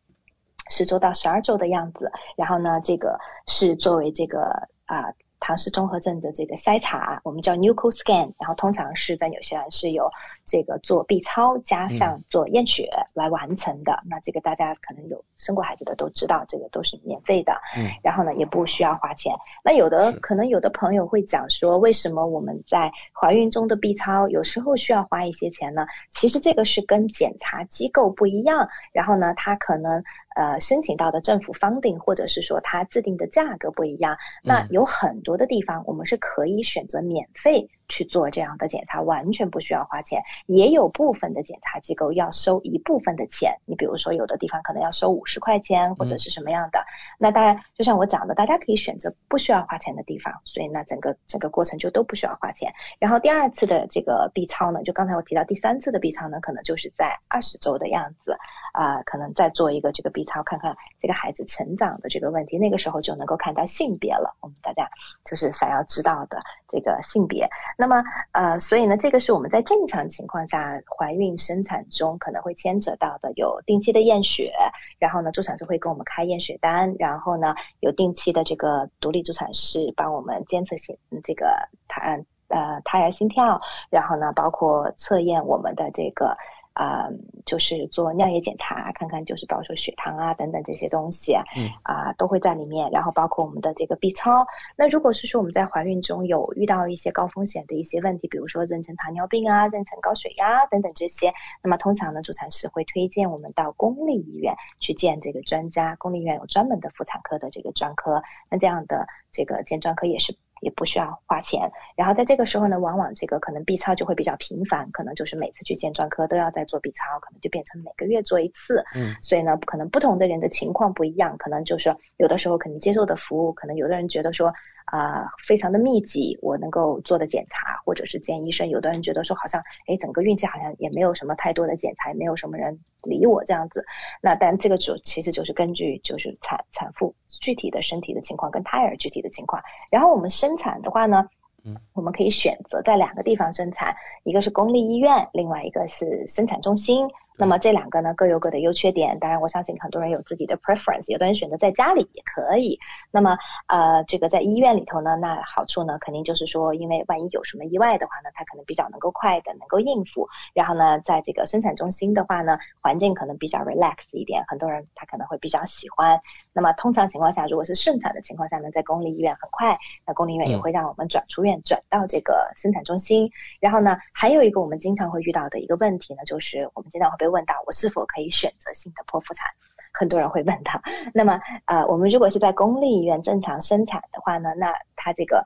十周到十二周的样子，然后呢，这个是作为这个啊。唐氏综合症的这个筛查，我们叫 Nuco Scan，然后通常是在纽西兰是由这个做 B 超加上做验血来完成的。那这个大家可能有生过孩子的都知道，这个都是免费的。嗯，然后呢也不需要花钱。那有的可能有的朋友会讲说，为什么我们在怀孕中的 B 超有时候需要花一些钱呢？其实这个是跟检查机构不一样，然后呢，它可能。呃，申请到的政府 funding，或者是说它制定的价格不一样，那有很多的地方我们是可以选择免费。去做这样的检查完全不需要花钱，也有部分的检查机构要收一部分的钱。你比如说，有的地方可能要收五十块钱或者是什么样的。那大家，就像我讲的，大家可以选择不需要花钱的地方，所以那整个整个过程就都不需要花钱。然后第二次的这个 B 超呢，就刚才我提到第三次的 B 超呢，可能就是在二十周的样子啊，可能再做一个这个 B 超，看看这个孩子成长的这个问题。那个时候就能够看到性别了。我们大家就是想要知道的这个性别。那么，呃，所以呢，这个是我们在正常情况下怀孕生产中可能会牵扯到的，有定期的验血，然后呢，助产师会给我们开验血单，然后呢，有定期的这个独立助产师帮我们监测心这个胎呃胎儿心跳，然后呢，包括测验我们的这个。啊，就是做尿液检查，看看就是比如说血糖啊等等这些东西，嗯，啊都会在里面。然后包括我们的这个 B 超。那如果是说我们在怀孕中有遇到一些高风险的一些问题，比如说妊娠糖尿病啊、妊娠高血压等等这些，那么通常呢，助产师会推荐我们到公立医院去见这个专家。公立医院有专门的妇产科的这个专科，那这样的这个见专科也是。也不需要花钱，然后在这个时候呢，往往这个可能 B 超就会比较频繁，可能就是每次去见专科都要再做 B 超，可能就变成每个月做一次。嗯，所以呢，可能不同的人的情况不一样，可能就是有的时候可能接受的服务，可能有的人觉得说。啊，非常的密集，我能够做的检查，或者是见医生。有的人觉得说，好像，哎，整个孕期好像也没有什么太多的检查，没有什么人理我这样子。那但这个主其实就是根据就是产产妇具体的身体的情况跟胎儿具体的情况。然后我们生产的话呢，嗯，我们可以选择在两个地方生产，一个是公立医院，另外一个是生产中心。那么这两个呢各有各的优缺点，当然我相信很多人有自己的 preference，有的人选择在家里也可以。那么呃这个在医院里头呢，那好处呢肯定就是说，因为万一有什么意外的话呢，它可能比较能够快的能够应付。然后呢，在这个生产中心的话呢，环境可能比较 relax 一点，很多人他可能会比较喜欢。那么通常情况下，如果是顺产的情况下呢，在公立医院很快，那公立医院也会让我们转出院转到这个生产中心。然后呢，还有一个我们经常会遇到的一个问题呢，就是我们经常会被会问到我是否可以选择性的剖腹产？很多人会问到。那么呃，我们如果是在公立医院正常生产的话呢，那它这个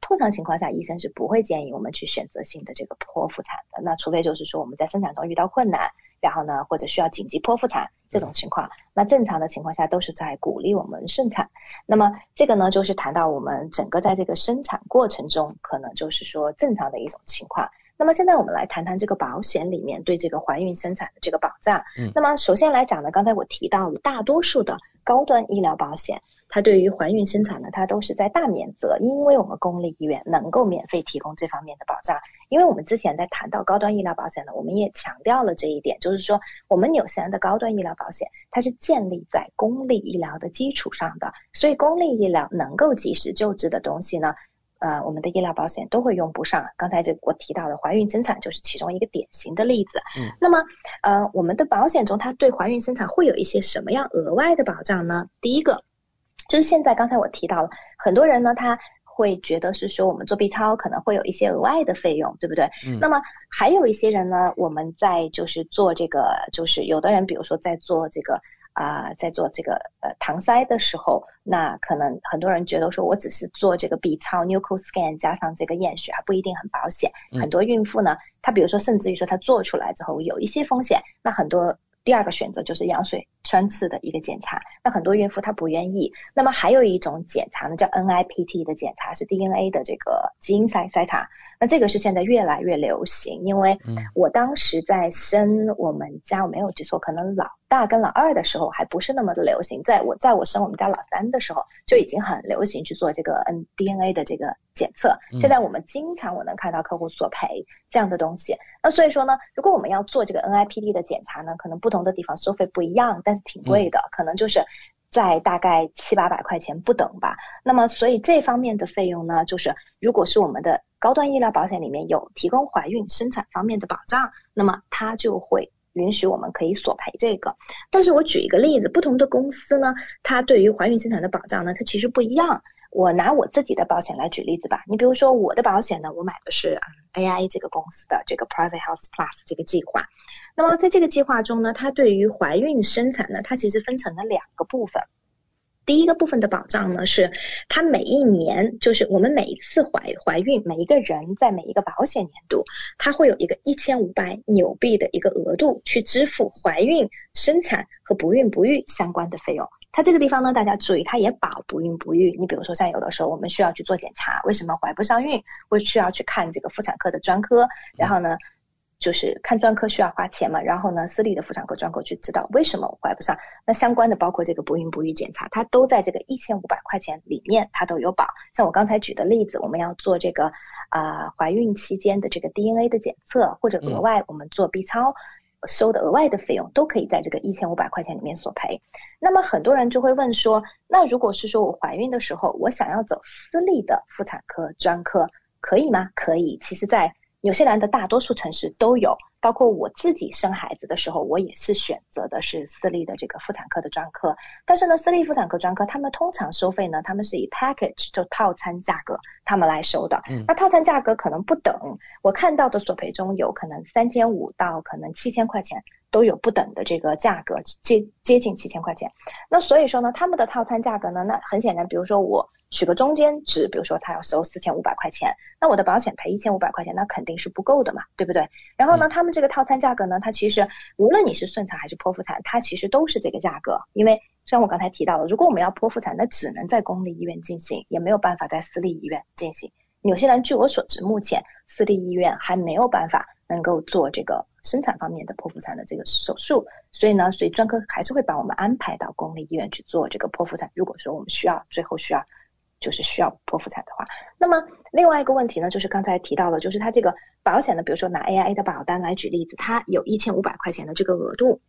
通常情况下医生是不会建议我们去选择性的这个剖腹产的。那除非就是说我们在生产中遇到困难。然后呢，或者需要紧急剖腹产这种情况，那正常的情况下都是在鼓励我们顺产。那么这个呢，就是谈到我们整个在这个生产过程中，可能就是说正常的一种情况。那么现在我们来谈谈这个保险里面对这个怀孕生产的这个保障。嗯，那么首先来讲呢，刚才我提到了大多数的高端医疗保险。它对于怀孕生产呢，它都是在大免责，因为我们公立医院能够免费提供这方面的保障。因为我们之前在谈到高端医疗保险呢，我们也强调了这一点，就是说我们纽西兰的高端医疗保险，它是建立在公立医疗的基础上的，所以公立医疗能够及时救治的东西呢，呃，我们的医疗保险都会用不上。刚才这我提到的怀孕生产就是其中一个典型的例子。嗯，那么呃，我们的保险中它对怀孕生产会有一些什么样额外的保障呢？第一个。就是现在，刚才我提到了，很多人呢，他会觉得是说我们做 B 超可能会有一些额外的费用，对不对？嗯。那么还有一些人呢，我们在就是做这个，就是有的人，比如说在做这个啊，在做这个呃搪塞的时候，那可能很多人觉得说我只是做这个 B 超 n u c l e scan 加上这个验血还不一定很保险。很多孕妇呢，她比如说甚至于说她做出来之后有一些风险，那很多。第二个选择就是羊水穿刺的一个检查，那很多孕妇她不愿意。那么还有一种检查呢，叫 NIPT 的检查，是 DNA 的这个基因筛筛查。那这个是现在越来越流行，因为我当时在生我们家，我没有记错，可能老大跟老二的时候还不是那么的流行。在我在我生我们家老三的时候，就已经很流行去做这个 N DNA 的这个检测。现在我们经常我能看到客户索赔这样的东西。那所以说呢，如果我们要做这个 NIPD 的检查呢，可能不同的地方收费不一样，但是挺贵的，可能就是在大概七八百块钱不等吧。那么所以这方面的费用呢，就是如果是我们的。高端医疗保险里面有提供怀孕生产方面的保障，那么它就会允许我们可以索赔这个。但是我举一个例子，不同的公司呢，它对于怀孕生产的保障呢，它其实不一样。我拿我自己的保险来举例子吧。你比如说我的保险呢，我买的是 AI 这个公司的这个 Private Health Plus 这个计划。那么在这个计划中呢，它对于怀孕生产呢，它其实分成了两个部分。第一个部分的保障呢，是它每一年，就是我们每一次怀怀孕，每一个人在每一个保险年度，它会有一个一千五百纽币的一个额度去支付怀孕、生产和不孕不育相关的费用。它这个地方呢，大家注意，它也保不孕不育。你比如说，像有的时候我们需要去做检查，为什么怀不上孕，会需要去看这个妇产科的专科，然后呢？就是看专科需要花钱嘛，然后呢，私立的妇产科专科去知道为什么我怀不上，那相关的包括这个不孕不育检查，它都在这个一千五百块钱里面，它都有保。像我刚才举的例子，我们要做这个啊怀孕期间的这个 DNA 的检测，或者额外我们做 B 超收的额外的费用，都可以在这个一千五百块钱里面索赔。那么很多人就会问说，那如果是说我怀孕的时候，我想要走私立的妇产科专科，可以吗？可以。其实，在纽西兰的大多数城市都有，包括我自己生孩子的时候，我也是选择的是私立的这个妇产科的专科。但是呢，私立妇产科专科他们通常收费呢，他们是以 package 就套餐价格他们来收的。那套餐价格可能不等，我看到的索赔中有可能三千五到可能七千块钱都有不等的这个价格，接接近七千块钱。那所以说呢，他们的套餐价格呢，那很显然，比如说我。取个中间值，比如说他要收四千五百块钱，那我的保险赔一千五百块钱，那肯定是不够的嘛，对不对？然后呢，他们这个套餐价格呢，它其实无论你是顺产还是剖腹产，它其实都是这个价格。因为像我刚才提到的，如果我们要剖腹产，那只能在公立医院进行，也没有办法在私立医院进行。纽西兰据我所知，目前私立医院还没有办法能够做这个生产方面的剖腹产的这个手术，所以呢，所以专科还是会把我们安排到公立医院去做这个剖腹产。如果说我们需要，最后需要。就是需要剖腹产的话，那么另外一个问题呢，就是刚才提到了，就是它这个保险呢，比如说拿 AIA 的保单来举例子，它有一千五百块钱的这个额度。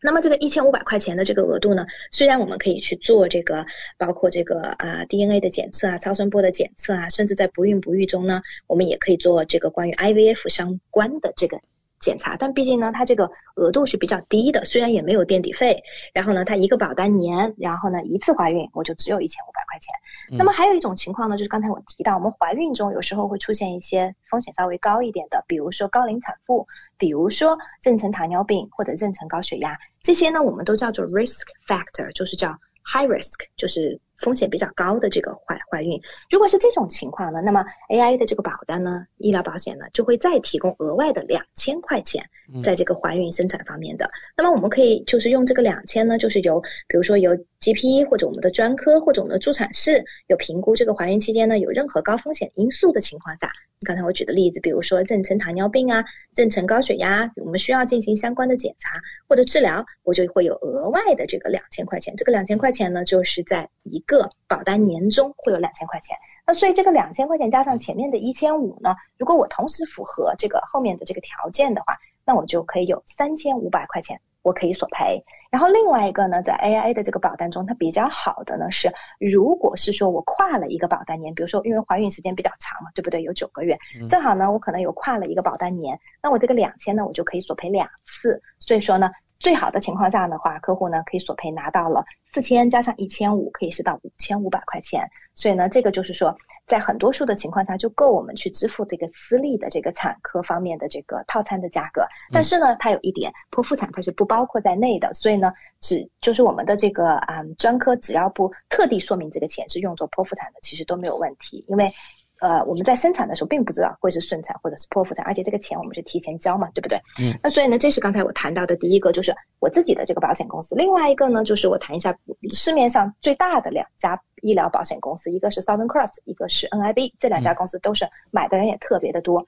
那么这个一千五百块钱的这个额度呢，虽然我们可以去做这个，包括这个啊 DNA 的检测啊、超声波的检测啊，甚至在不孕不育中呢，我们也可以做这个关于 IVF 相关的这个。检查，但毕竟呢，它这个额度是比较低的，虽然也没有垫底费，然后呢，它一个保单年，然后呢，一次怀孕我就只有一千五百块钱。那么还有一种情况呢，就是刚才我提到，我们怀孕中有时候会出现一些风险稍微高一点的，比如说高龄产妇，比如说妊娠糖尿病或者妊娠高血压。这些呢我们都叫做 risk factor，就是叫 high risk，就是风险比较高的这个怀怀孕。如果是这种情况呢，那么 AI 的这个保单呢，医疗保险呢就会再提供额外的两千块钱，在这个怀孕生产方面的。那么我们可以就是用这个两千呢，就是由比如说由 GP 或者我们的专科或者我们的助产士有评估这个怀孕期间呢有任何高风险因素的情况下。刚才我举的例子，比如说妊娠糖尿病啊、妊娠高血压，我们需要进行相关的检查或者治疗，我就会有额外的这个两千块钱。这个两千块钱呢，就是在一个保单年中会有两千块钱。那所以这个两千块钱加上前面的一千五呢，如果我同时符合这个后面的这个条件的话，那我就可以有三千五百块钱。我可以索赔，然后另外一个呢，在 AIA 的这个保单中，它比较好的呢是，如果是说我跨了一个保单年，比如说因为怀孕时间比较长嘛，对不对？有九个月，正好呢，我可能有跨了一个保单年，那我这个两千呢，我就可以索赔两次。所以说呢，最好的情况下的话，客户呢可以索赔拿到了四千加上一千五，可以是到五千五百块钱。所以呢，这个就是说。在很多数的情况下，就够我们去支付这个私立的这个产科方面的这个套餐的价格。但是呢，它有一点剖腹产它是不包括在内的，所以呢，只就是我们的这个啊专科只要不特地说明这个钱是用作剖腹产的，其实都没有问题，因为。呃，我们在生产的时候并不知道会是顺产或者是剖腹产，而且这个钱我们是提前交嘛，对不对？嗯。那所以呢，这是刚才我谈到的第一个，就是我自己的这个保险公司。另外一个呢，就是我谈一下市面上最大的两家医疗保险公司，一个是 Southern Cross，一个是 NIB，这两家公司都是买的人也特别的多。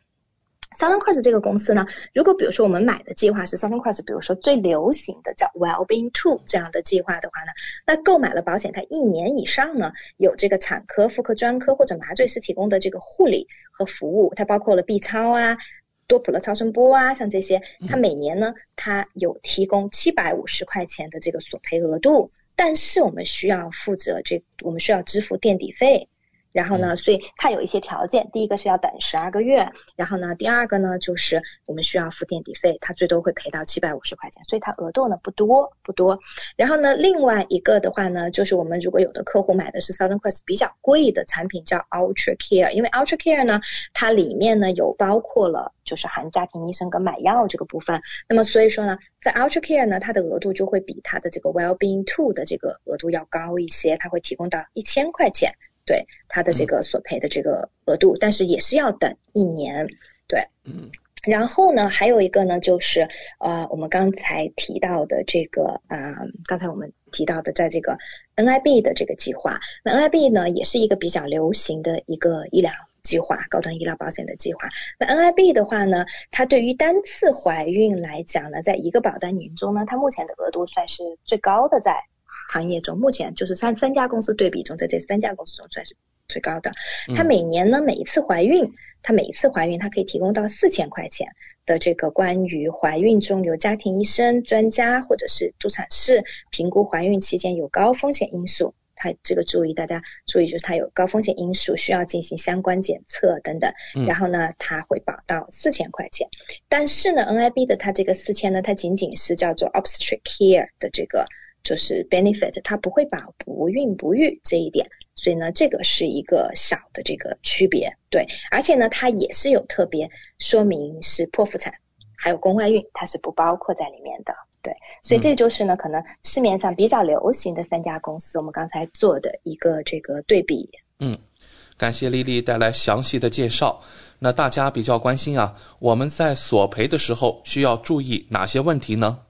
Southern Cross 这个公司呢，如果比如说我们买的计划是 Southern Cross，比如说最流行的叫 Wellbeing Two 这样的计划的话呢，那购买了保险，它一年以上呢有这个产科、妇科专科或者麻醉师提供的这个护理和服务，它包括了 B 超啊、多普勒超声波啊，像这些，它每年呢它有提供七百五十块钱的这个索赔额度，但是我们需要负责这，我们需要支付垫底费。然后呢，所以它有一些条件，第一个是要等十二个月，然后呢，第二个呢就是我们需要付垫底费，它最多会赔到七百五十块钱，所以它额度呢不多不多。然后呢，另外一个的话呢，就是我们如果有的客户买的是 Southern Cross 比较贵的产品叫 Ultra Care，因为 Ultra Care 呢，它里面呢有包括了就是含家庭医生跟买药这个部分，那么所以说呢，在 Ultra Care 呢，它的额度就会比它的这个 Wellbeing Two 的这个额度要高一些，它会提供到一千块钱。对它的这个索赔的这个额度，但是也是要等一年。对，嗯，然后呢，还有一个呢，就是呃，我们刚才提到的这个啊，刚才我们提到的，在这个 NIB 的这个计划，那 NIB 呢，也是一个比较流行的一个医疗计划，高端医疗保险的计划。那 NIB 的话呢，它对于单次怀孕来讲呢，在一个保单年中呢，它目前的额度算是最高的，在。行业中，目前就是三三家公司对比中，在这三家公司中算是最高的。它每年呢，每一次怀孕，它每一次怀孕，它可以提供到四千块钱的这个关于怀孕中由家庭医生、专家或者是助产士评估怀孕期间有高风险因素。它这个注意大家注意，就是它有高风险因素需要进行相关检测等等。然后呢，它会保到四千块钱。但是呢，NIB 的它这个四千呢，它仅仅是叫做 obstetric care 的这个。就是 benefit，它不会把不孕不育这一点，所以呢，这个是一个小的这个区别，对，而且呢，它也是有特别说明是剖腹产，还有宫外孕，它是不包括在里面的，对，所以这就是呢，可能市面上比较流行的三家公司，我们刚才做的一个这个对比。嗯，感谢丽丽带来详细的介绍。那大家比较关心啊，我们在索赔的时候需要注意哪些问题呢？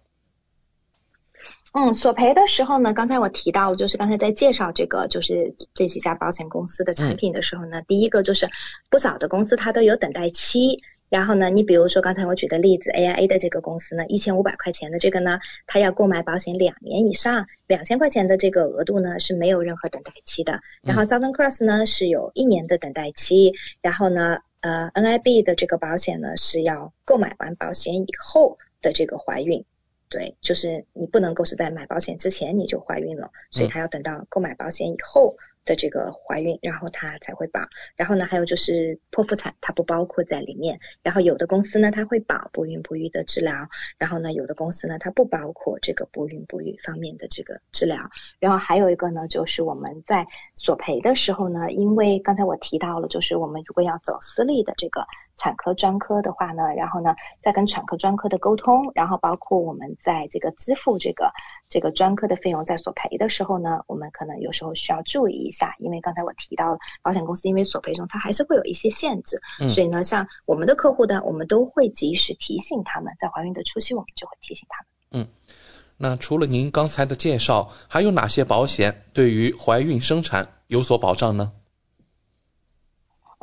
嗯，索赔的时候呢，刚才我提到，就是刚才在介绍这个，就是这几家保险公司的产品的时候呢，第一个就是不少的公司它都有等待期。然后呢，你比如说刚才我举的例子，AIA 的这个公司呢，一千五百块钱的这个呢，它要购买保险两年以上，两千块钱的这个额度呢是没有任何等待期的。然后 Southern Cross 呢是有一年的等待期。然后呢，呃，NIB 的这个保险呢是要购买完保险以后的这个怀孕。对，就是你不能够是在买保险之前你就怀孕了，所以他要等到购买保险以后的这个怀孕，然后他才会保。然后呢，还有就是剖腹产，它不包括在里面。然后有的公司呢，它会保不孕不育的治疗。然后呢，有的公司呢，它不包括这个不孕不育方面的这个治疗。然后还有一个呢，就是我们在索赔的时候呢，因为刚才我提到了，就是我们如果要走私立的这个产科专科的话呢，然后呢，再跟产科专科的沟通，然后包括我们在这个支付这个这个专科的费用在索赔的时候呢，我们可能有时候需要注意一下，因为刚才我提到了保险公司因为索赔中它还是会有一些限制，所以呢，像我们的客户呢，我们都会及时提醒他们，在怀孕的初期我们就会提醒他们。嗯，那除了您刚才的介绍，还有哪些保险对于怀孕生产有所保障呢？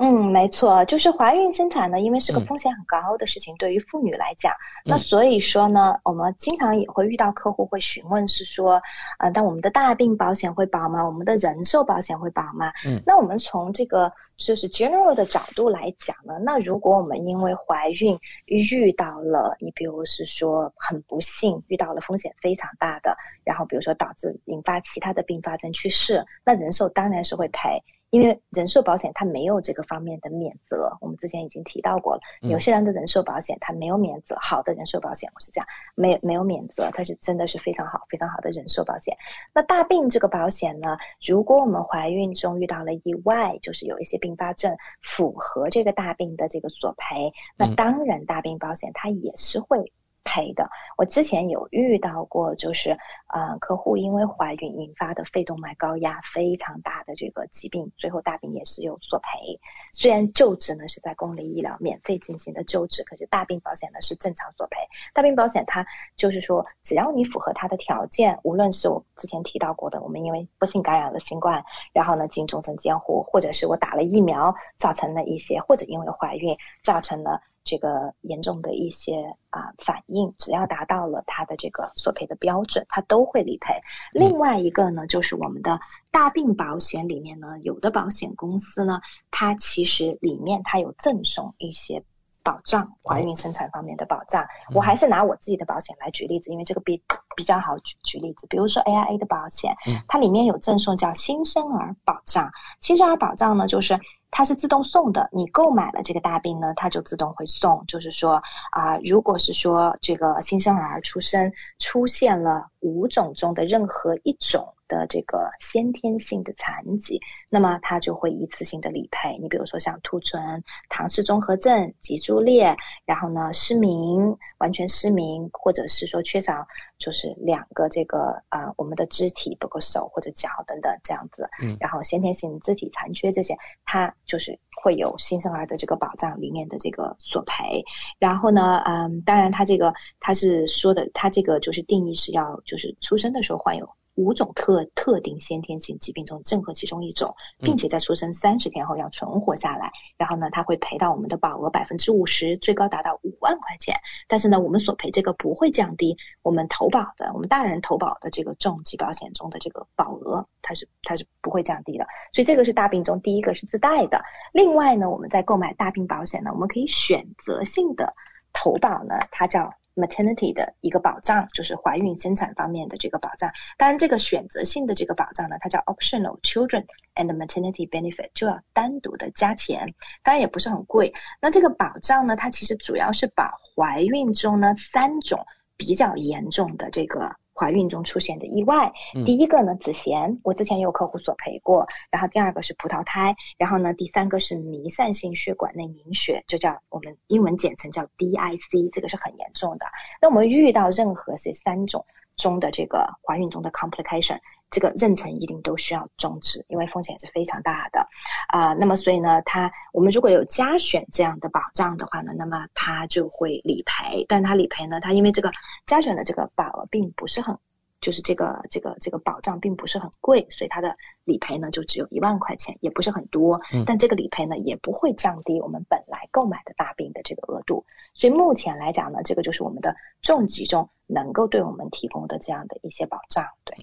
嗯，没错，就是怀孕生产呢，因为是个风险很高的事情，对于妇女来讲，那所以说呢，我们经常也会遇到客户会询问，是说，呃，但我们的大病保险会保吗？我们的人寿保险会保吗？嗯，那我们从这个就是 general 的角度来讲呢，那如果我们因为怀孕遇到了，你比如是说很不幸遇到了风险非常大的，然后比如说导致引发其他的并发症去世，那人寿当然是会赔。因为人寿保险它没有这个方面的免责，我们之前已经提到过了。有些人的人寿保险它没有免责，好的人寿保险我是这样，没没有免责，它是真的是非常好非常好的人寿保险。那大病这个保险呢，如果我们怀孕中遇到了意外，就是有一些并发症符合这个大病的这个索赔，那当然大病保险它也是会。赔的，我之前有遇到过，就是呃，客户因为怀孕引发的肺动脉高压非常大的这个疾病，最后大病也是有索赔。虽然救治呢是在公立医疗免费进行的救治，可是大病保险呢是正常索赔。大病保险它就是说，只要你符合它的条件，无论是我之前提到过的，我们因为不幸感染了新冠，然后呢进重症监护，或者是我打了疫苗造成了一些，或者因为怀孕造成了。这个严重的一些啊反应，只要达到了它的这个索赔的标准，它都会理赔。另外一个呢，就是我们的大病保险里面呢，有的保险公司呢，它其实里面它有赠送一些保障，怀孕生产方面的保障。我还是拿我自己的保险来举例子，因为这个比比较好举举例子。比如说 AIA 的保险，它里面有赠送叫新生儿保障。新生儿保障呢，就是。它是自动送的，你购买了这个大病呢，它就自动会送。就是说啊，如果是说这个新生儿出生出现了五种中的任何一种。的这个先天性的残疾，那么它就会一次性的理赔。你比如说像兔唇、唐氏综合症、脊柱裂，然后呢失明、完全失明，或者是说缺少就是两个这个啊我们的肢体，包括手或者脚等等这样子。嗯。然后先天性肢体残缺这些，它就是会有新生儿的这个保障里面的这个索赔。然后呢，嗯，当然它这个它是说的，它这个就是定义是要就是出生的时候患有。五种特特定先天性疾病中任何其中一种，并且在出生三十天后要存活下来，然后呢，他会赔到我们的保额百分之五十，最高达到五万块钱。但是呢，我们索赔这个不会降低我们投保的，我们大人投保的这个重疾保险中的这个保额，它是它是不会降低的。所以这个是大病中第一个是自带的。另外呢，我们在购买大病保险呢，我们可以选择性的投保呢，它叫。Maternity 的一个保障，就是怀孕生产方面的这个保障。当然，这个选择性的这个保障呢，它叫 optional children and maternity benefit，就要单独的加钱。当然也不是很贵。那这个保障呢，它其实主要是把怀孕中呢三种比较严重的这个。怀孕中出现的意外，第一个呢，子痫，我之前也有客户索赔过。然后第二个是葡萄胎，然后呢，第三个是弥散性血管内凝血，就叫我们英文简称叫 DIC，这个是很严重的。那我们遇到任何这三种中的这个怀孕中的 complication。这个妊娠一定都需要终止，因为风险是非常大的啊。那么所以呢，它我们如果有加选这样的保障的话呢，那么它就会理赔。但它理赔呢，它因为这个加选的这个保额并不是很，就是这个这个这个保障并不是很贵，所以它的理赔呢就只有一万块钱，也不是很多。但这个理赔呢也不会降低我们本来购买的大病的这个额度。所以目前来讲呢，这个就是我们的重疾中能够对我们提供的这样的一些保障，对。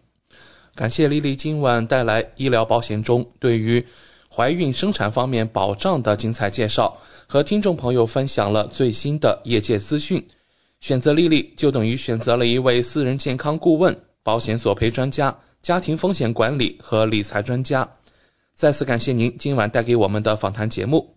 感谢丽丽今晚带来医疗保险中对于怀孕生产方面保障的精彩介绍，和听众朋友分享了最新的业界资讯。选择丽丽就等于选择了一位私人健康顾问、保险索赔专家、家庭风险管理和理财专家。再次感谢您今晚带给我们的访谈节目。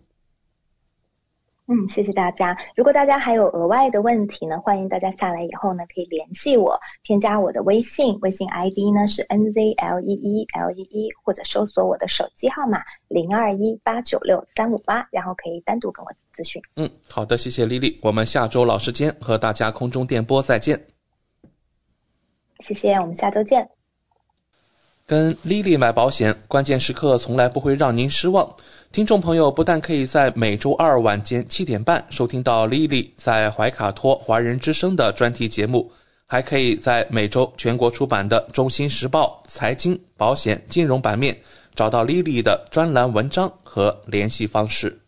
嗯，谢谢大家。如果大家还有额外的问题呢，欢迎大家下来以后呢可以联系我，添加我的微信，微信 ID 呢是 n z l e e l e e，或者搜索我的手机号码零二一八九六三五八，然后可以单独跟我咨询。嗯，好的，谢谢丽丽，我们下周老时间和大家空中电波再见。谢谢，我们下周见。跟 Lily 买保险，关键时刻从来不会让您失望。听众朋友不但可以在每周二晚间七点半收听到 Lily 在怀卡托华人之声的专题节目，还可以在每周全国出版的《中新时报》财经、保险、金融版面找到 Lily 的专栏文章和联系方式。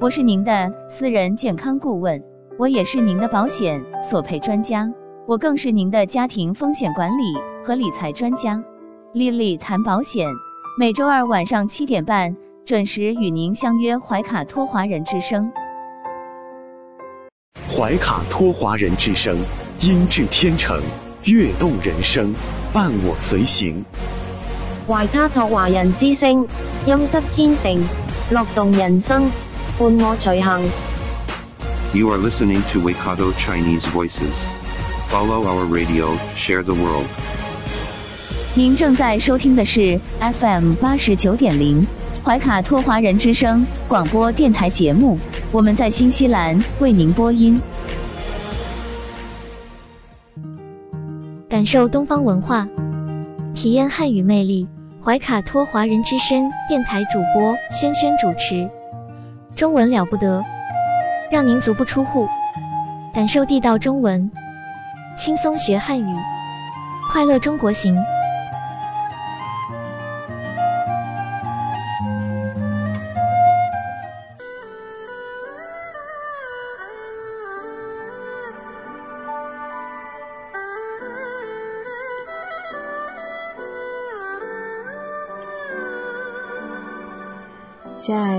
我是您的私人健康顾问，我也是您的保险索赔专家。我更是您的家庭风险管理和理财专家，丽丽谈保险，每周二晚上七点半准时与您相约怀卡托华人之声。怀卡托华人之声，音质天成，悦动人生，伴我随行。怀卡托华人之声，音质天成，乐动人生，伴我随行。You are listening to Waikato Chinese Voices. Follow our radio, share the world. 您正在收听的是 FM 八十九点零怀卡托华人之声广播电台节目，我们在新西兰为您播音。感受东方文化，体验汉语魅力。怀卡托华人之声电台主播轩轩主持，中文了不得，让您足不出户，感受地道中文。轻松学汉语，快乐中国行。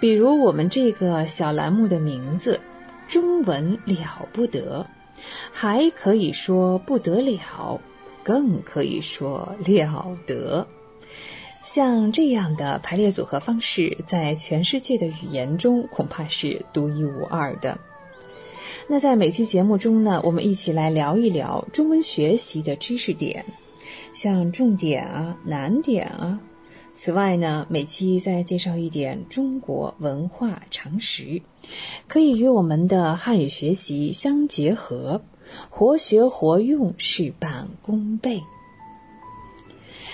比如我们这个小栏目的名字“中文了不得”。还可以说不得了，更可以说了得。像这样的排列组合方式，在全世界的语言中恐怕是独一无二的。那在每期节目中呢，我们一起来聊一聊中文学习的知识点，像重点啊、难点啊。此外呢，每期再介绍一点中国文化常识，可以与我们的汉语学习相结合，活学活用，事半功倍。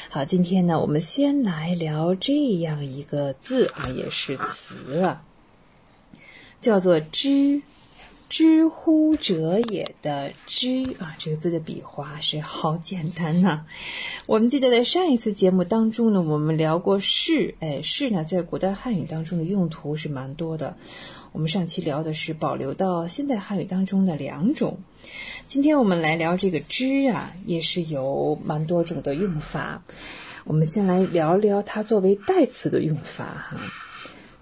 好，今天呢，我们先来聊这样一个字啊，也是词啊，叫做“知”。知乎者也的知啊，这个字的笔画是好简单呐。我们记得在上一次节目当中呢，我们聊过是，哎，是呢，在古代汉语当中的用途是蛮多的。我们上期聊的是保留到现代汉语当中的两种，今天我们来聊这个知啊，也是有蛮多种的用法。我们先来聊聊它作为代词的用法哈。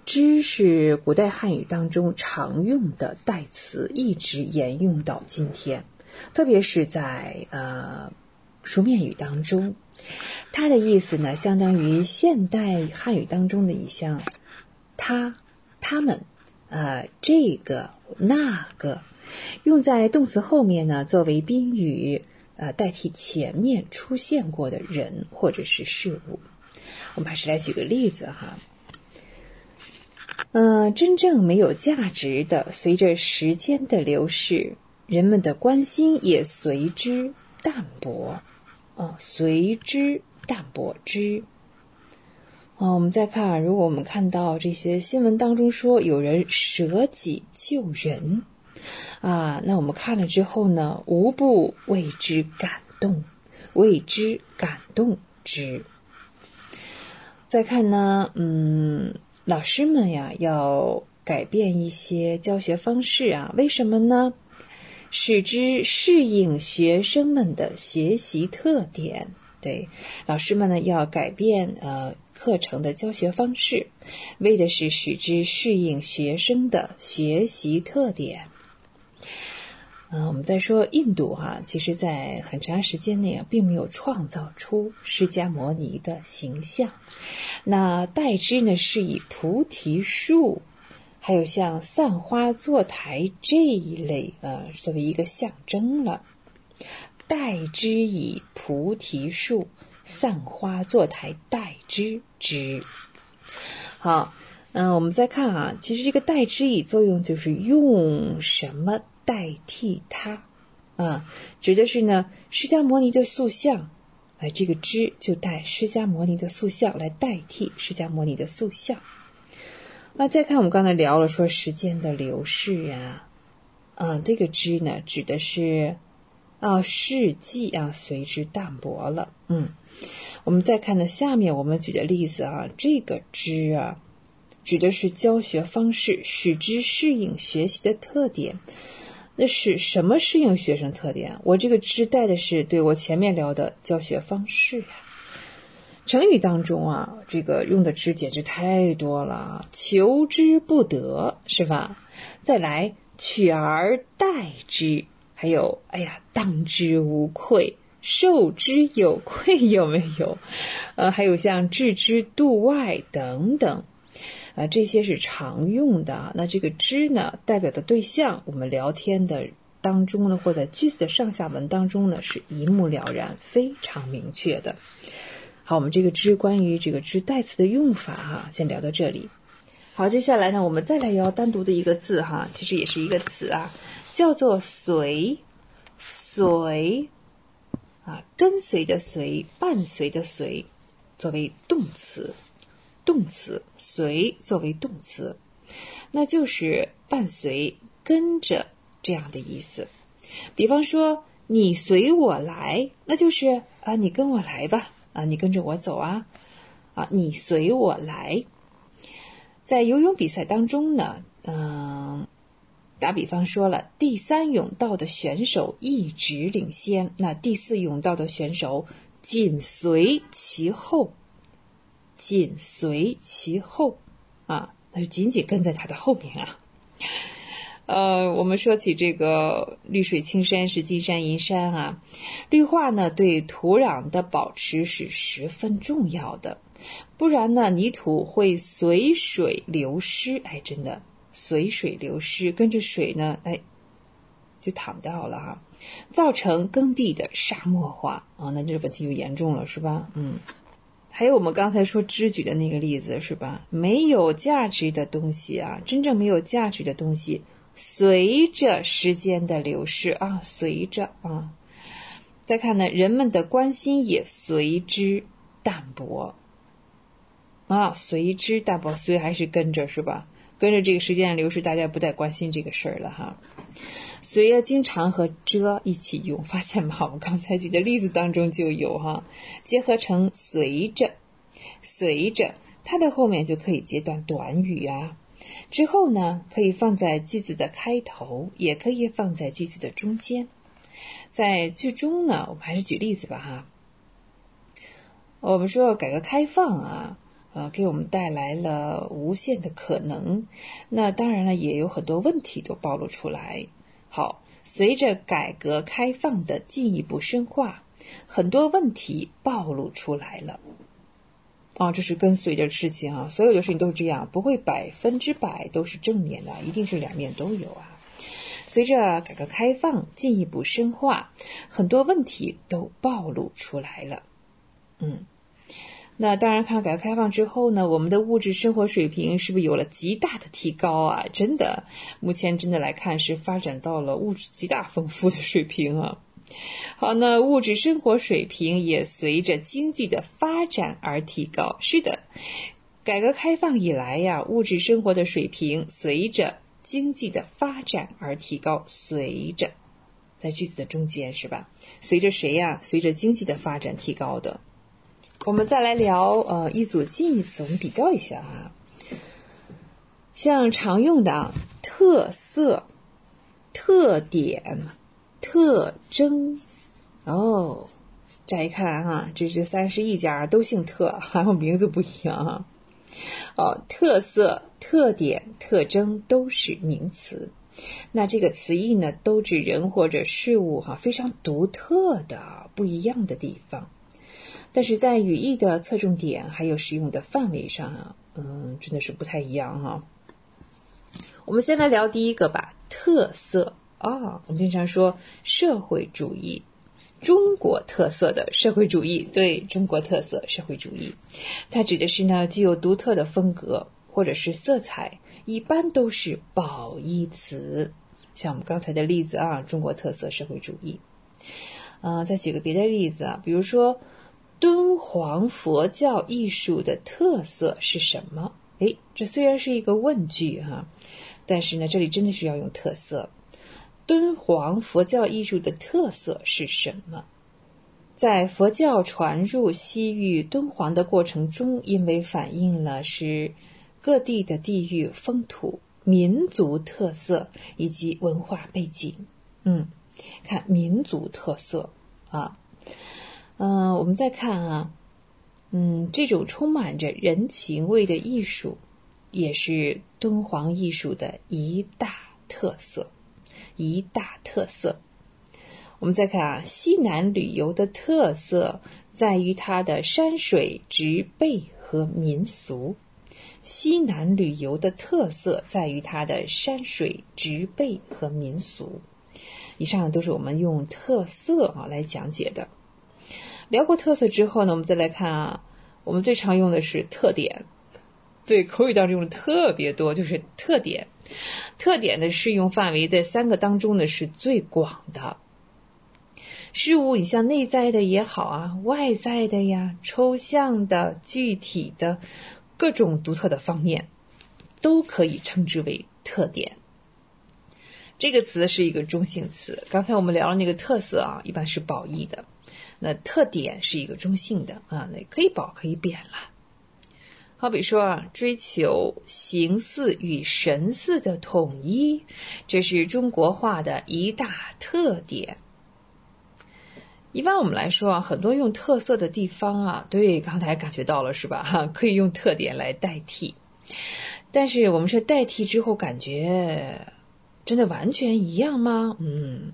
知是古代汉语当中常用的代词，一直沿用到今天，特别是在呃书面语当中，它的意思呢，相当于现代汉语当中的一项他、他们、呃这个、那个，用在动词后面呢，作为宾语，呃代替前面出现过的人或者是事物。我们还是来举个例子哈。嗯，真正没有价值的，随着时间的流逝，人们的关心也随之淡薄。啊，随之淡薄之。啊，我们再看，如果我们看到这些新闻当中说有人舍己救人，啊，那我们看了之后呢，无不为之感动，为之感动之。再看呢，嗯。老师们呀要改变一些教学方式啊，为什么呢？使之适应学生们的学习特点。对，老师们呢要改变呃课程的教学方式，为的是使之适应学生的学习特点。嗯，我们再说印度哈，其实在很长时间内啊，并没有创造出释迦摩尼的形象，那代之呢是以菩提树，还有像散花坐台这一类啊，作为一个象征了。代之以菩提树，散花坐台代之之。好，嗯，我们再看啊，其实这个代之以作用就是用什么代替它啊，指的是呢释迦摩尼的塑像，哎，这个之就代释迦摩尼的塑像来代替释迦摩尼的塑像。那再看我们刚才聊了说时间的流逝呀，啊，这个之呢指的是。啊，事迹啊，随之淡薄了。嗯，我们再看呢，下面我们举的例子啊，这个之啊，指的是教学方式，使之适应学习的特点。那是什么适应学生特点？我这个之带的是对我前面聊的教学方式呀。成语当中啊，这个用的之简直太多了，求之不得是吧？再来，取而代之。还有，哎呀，当之无愧，受之有愧，有没有？呃，还有像置之度外等等，啊，这些是常用的。那这个之呢，代表的对象，我们聊天的当中呢，或在句子的上下文当中呢，是一目了然，非常明确的。好，我们这个之关于这个之代词的用法哈，先聊到这里。好，接下来呢，我们再来要单独的一个字哈，其实也是一个词啊。叫做随，随，啊，跟随的随，伴随的随，作为动词，动词随作为动词，那就是伴随、跟着这样的意思。比方说，你随我来，那就是啊，你跟我来吧，啊，你跟着我走啊，啊，你随我来。在游泳比赛当中呢，嗯。打比方说了，第三泳道的选手一直领先，那第四泳道的选手紧随其后，紧随其后，啊，那就紧紧跟在他的后面啊。呃，我们说起这个绿水青山是金山银山啊，绿化呢对土壤的保持是十分重要的，不然呢泥土会随水流失，哎，真的。随水流失，跟着水呢，哎，就淌掉了哈，造成耕地的沙漠化啊，那这个问题就严重了，是吧？嗯，还有我们刚才说知举的那个例子，是吧？没有价值的东西啊，真正没有价值的东西，随着时间的流逝啊，随着啊，再看呢，人们的关心也随之淡薄啊，随之淡薄，随还是跟着，是吧？跟着这个时间的流逝，大家不再关心这个事儿了哈。所以要，经常和着一起用，发现吗？我刚才举的例子当中就有哈，结合成随着，随着它的后面就可以接段短语啊。之后呢，可以放在句子的开头，也可以放在句子的中间。在句中呢，我们还是举例子吧哈。我们说改革开放啊。呃，给我们带来了无限的可能。那当然了，也有很多问题都暴露出来。好，随着改革开放的进一步深化，很多问题暴露出来了。啊，这是跟随着事情啊，所有的事情都是这样，不会百分之百都是正面的，一定是两面都有啊。随着改革开放进一步深化，很多问题都暴露出来了。嗯。那当然，看改革开放之后呢，我们的物质生活水平是不是有了极大的提高啊？真的，目前真的来看是发展到了物质极大丰富的水平啊。好，那物质生活水平也随着经济的发展而提高。是的，改革开放以来呀，物质生活的水平随着经济的发展而提高。随着，在句子的中间是吧？随着谁呀？随着经济的发展提高的。我们再来聊，呃，一组近义词，我们比较一下哈。像常用的啊，特色、特点、特征。哦，乍一看哈，这这三十一家都姓特，还有名字不一样哈。哦，特色、特点、特征都是名词，那这个词义呢，都指人或者事物哈非常独特的不一样的地方。但是在语义的侧重点还有使用的范围上啊，嗯，真的是不太一样哈。我们先来聊第一个吧，特色啊，我们经常说社会主义，中国特色的社会主义，对中国特色社会主义，它指的是呢具有独特的风格或者是色彩，一般都是褒义词，像我们刚才的例子啊，中国特色社会主义。嗯，再举个别的例子啊，比如说。敦煌佛教艺术的特色是什么？哎，这虽然是一个问句哈，但是呢，这里真的是要用特色。敦煌佛教艺术的特色是什么？在佛教传入西域敦煌的过程中，因为反映了是各地的地域风土、民族特色以及文化背景。嗯，看民族特色啊。嗯，我们再看啊，嗯，这种充满着人情味的艺术，也是敦煌艺术的一大特色，一大特色。我们再看啊，西南旅游的特色在于它的山水植被和民俗。西南旅游的特色在于它的山水植被和民俗。以上都是我们用特色啊来讲解的。聊过特色之后呢，我们再来看啊，我们最常用的是特点，对口语当中用的特别多，就是特点。特点的适用范围在三个当中呢是最广的。事物你像内在的也好啊，外在的呀，抽象的、具体的，各种独特的方面，都可以称之为特点。这个词是一个中性词。刚才我们聊了那个特色啊，一般是褒义的。那特点是一个中性的啊，那可以褒可以贬了。好比说啊，追求形似与神似的统一，这是中国画的一大特点。一般我们来说啊，很多用特色的地方啊，对，刚才感觉到了是吧？哈，可以用特点来代替。但是我们说代替之后，感觉真的完全一样吗？嗯。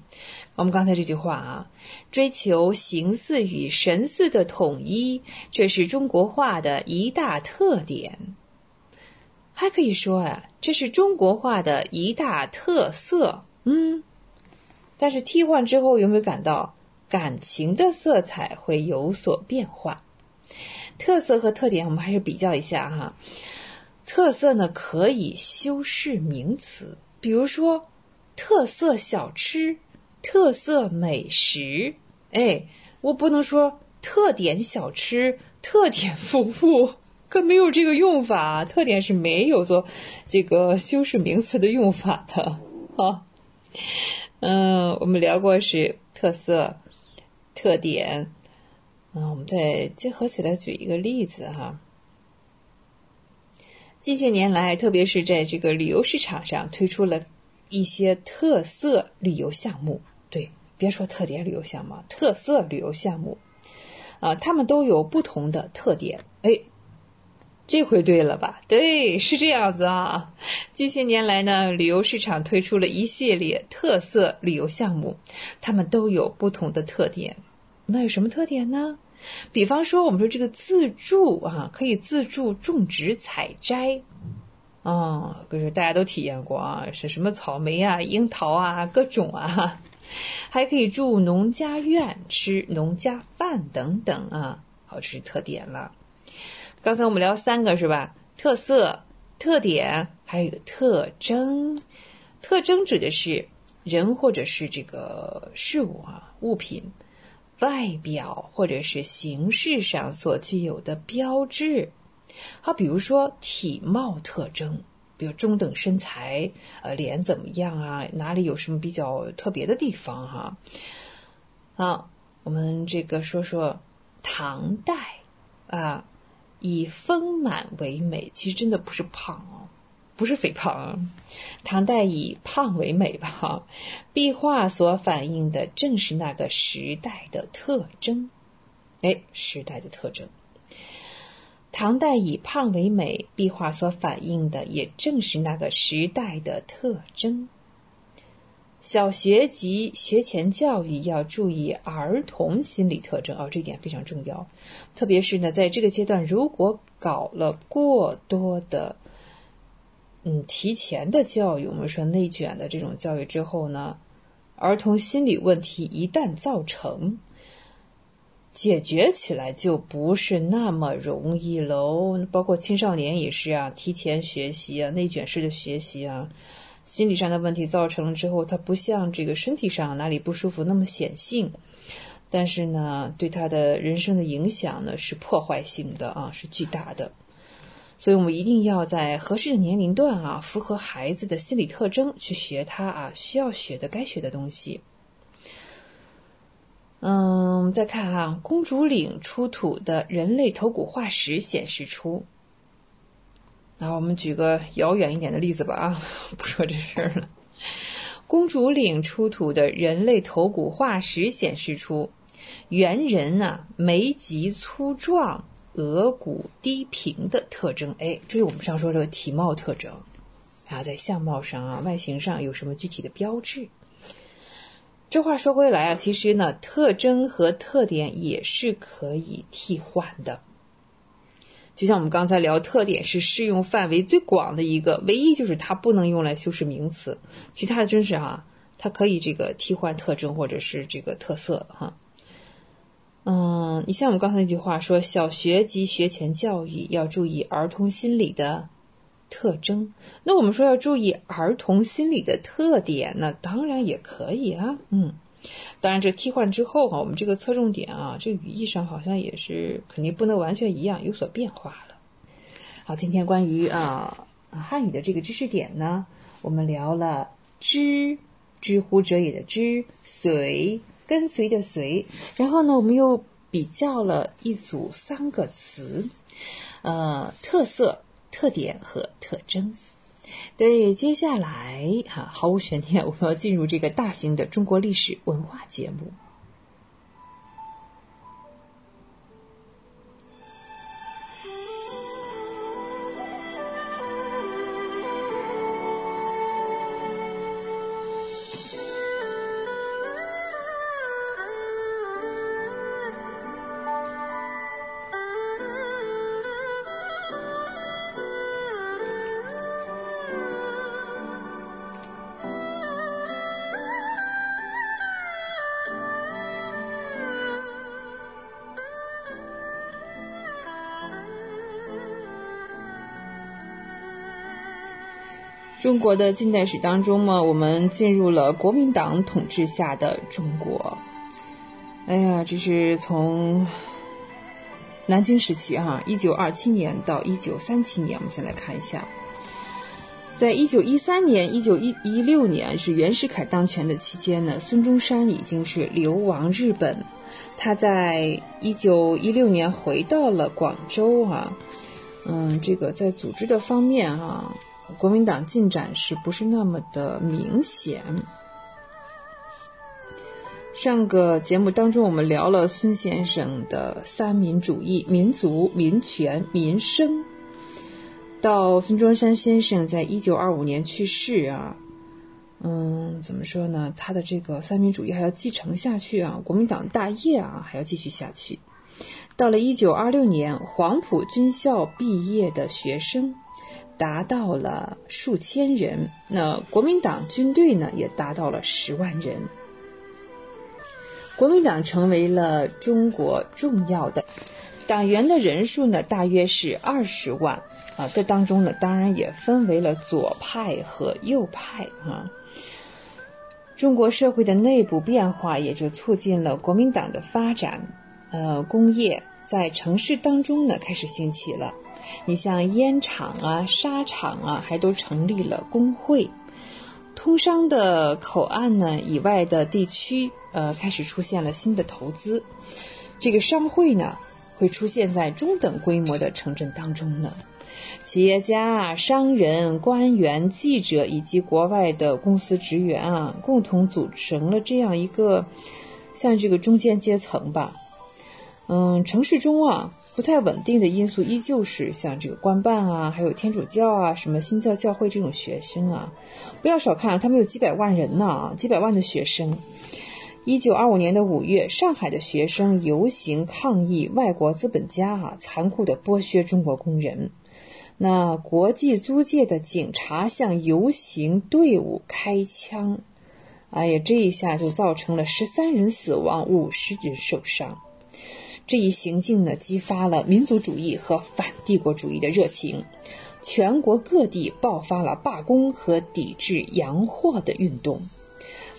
我们刚才这句话啊，追求形似与神似的统一，这是中国画的一大特点。还可以说啊，这是中国画的一大特色。嗯，但是替换之后有没有感到感情的色彩会有所变化？特色和特点，我们还是比较一下哈。特色呢，可以修饰名词，比如说特色小吃。特色美食，哎，我不能说特点小吃、特点服务，可没有这个用法。特点是没有做这个修饰名词的用法的 啊。嗯，我们聊过是特色、特点，嗯，我们再结合起来举一个例子哈。近些年来，特别是在这个旅游市场上，推出了一些特色旅游项目。对，别说特点旅游项目，特色旅游项目，啊，他们都有不同的特点。哎，这回对了吧？对，是这样子啊。近些年来呢，旅游市场推出了一系列特色旅游项目，他们都有不同的特点。那有什么特点呢？比方说，我们说这个自助啊，可以自助种植采摘。啊，可是大家都体验过啊，是什么草莓啊、樱桃啊，各种啊。还可以住农家院、吃农家饭等等啊，好，这是特点了。刚才我们聊三个是吧？特色、特点，还有一个特征。特征指的是人或者是这个事物啊、物品外表或者是形式上所具有的标志。好，比如说体貌特征。比如中等身材，呃，脸怎么样啊？哪里有什么比较特别的地方哈？啊，我们这个说说唐代啊，以丰满为美，其实真的不是胖哦，不是肥胖啊。唐代以胖为美吧，哈。壁画所反映的正是那个时代的特征，哎，时代的特征。唐代以胖为美，壁画所反映的也正是那个时代的特征。小学及学前教育要注意儿童心理特征哦，这一点非常重要。特别是呢，在这个阶段，如果搞了过多的，嗯，提前的教育，我们说内卷的这种教育之后呢，儿童心理问题一旦造成，解决起来就不是那么容易喽。包括青少年也是啊，提前学习啊，内卷式的学习啊。心理上的问题造成了之后，他不像这个身体上哪里不舒服那么显性，但是呢，对他的人生的影响呢是破坏性的啊，是巨大的。所以我们一定要在合适的年龄段啊，符合孩子的心理特征去学他啊需要学的该学的东西。嗯，我们再看啊，公主岭出土的人类头骨化石显示出。那我们举个遥远一点的例子吧啊，不说这事儿了。公主岭出土的人类头骨化石显示出，猿人啊眉脊粗壮、额骨低平的特征。哎，这是我们上说这个体貌特征然后，在相貌上啊、外形上有什么具体的标志？这话说回来啊，其实呢，特征和特点也是可以替换的。就像我们刚才聊，特点是适用范围最广的一个，唯一就是它不能用来修饰名词，其他的真是哈，它可以这个替换特征或者是这个特色哈。嗯，你像我们刚才那句话说，小学及学前教育要注意儿童心理的特征，那我们说要注意儿童心理的特点那，当然也可以啊，嗯。当然，这替换之后哈，我们这个侧重点啊，这语义上好像也是肯定不能完全一样，有所变化了。好，今天关于啊汉语的这个知识点呢，我们聊了知，知乎者也的知，随，跟随的随，然后呢，我们又比较了一组三个词，呃，特色、特点和特征。对，接下来哈，毫无悬念，我们要进入这个大型的中国历史文化节目。国的近代史当中嘛，我们进入了国民党统治下的中国。哎呀，这是从南京时期哈，一九二七年到一九三七年，我们先来看一下。在一九一三年、一九一一六年是袁世凯当权的期间呢，孙中山已经是流亡日本，他在一九一六年回到了广州啊。嗯，这个在组织的方面哈。国民党进展是不是那么的明显？上个节目当中，我们聊了孙先生的三民主义：民族、民权、民生。到孙中山先生在一九二五年去世啊，嗯，怎么说呢？他的这个三民主义还要继承下去啊，国民党大业啊还要继续下去。到了一九二六年，黄埔军校毕业的学生。达到了数千人，那国民党军队呢也达到了十万人。国民党成为了中国重要的党员的人数呢，大约是二十万啊。这当中呢，当然也分为了左派和右派啊。中国社会的内部变化也就促进了国民党的发展，呃，工业在城市当中呢开始兴起了。你像烟厂啊、纱厂啊，还都成立了工会。通商的口岸呢以外的地区，呃，开始出现了新的投资。这个商会呢，会出现在中等规模的城镇当中呢。企业家、商人、官员、记者以及国外的公司职员啊，共同组成了这样一个像这个中间阶层吧。嗯，城市中啊不太稳定的因素依旧是像这个官办啊，还有天主教啊、什么新教教会这种学生啊，不要少看他们有几百万人呢，几百万的学生。一九二五年的五月，上海的学生游行抗议外国资本家啊残酷的剥削中国工人。那国际租界的警察向游行队伍开枪，哎呀，这一下就造成了十三人死亡，五十人受伤。这一行径呢，激发了民族主义和反帝国主义的热情，全国各地爆发了罢工和抵制洋货的运动。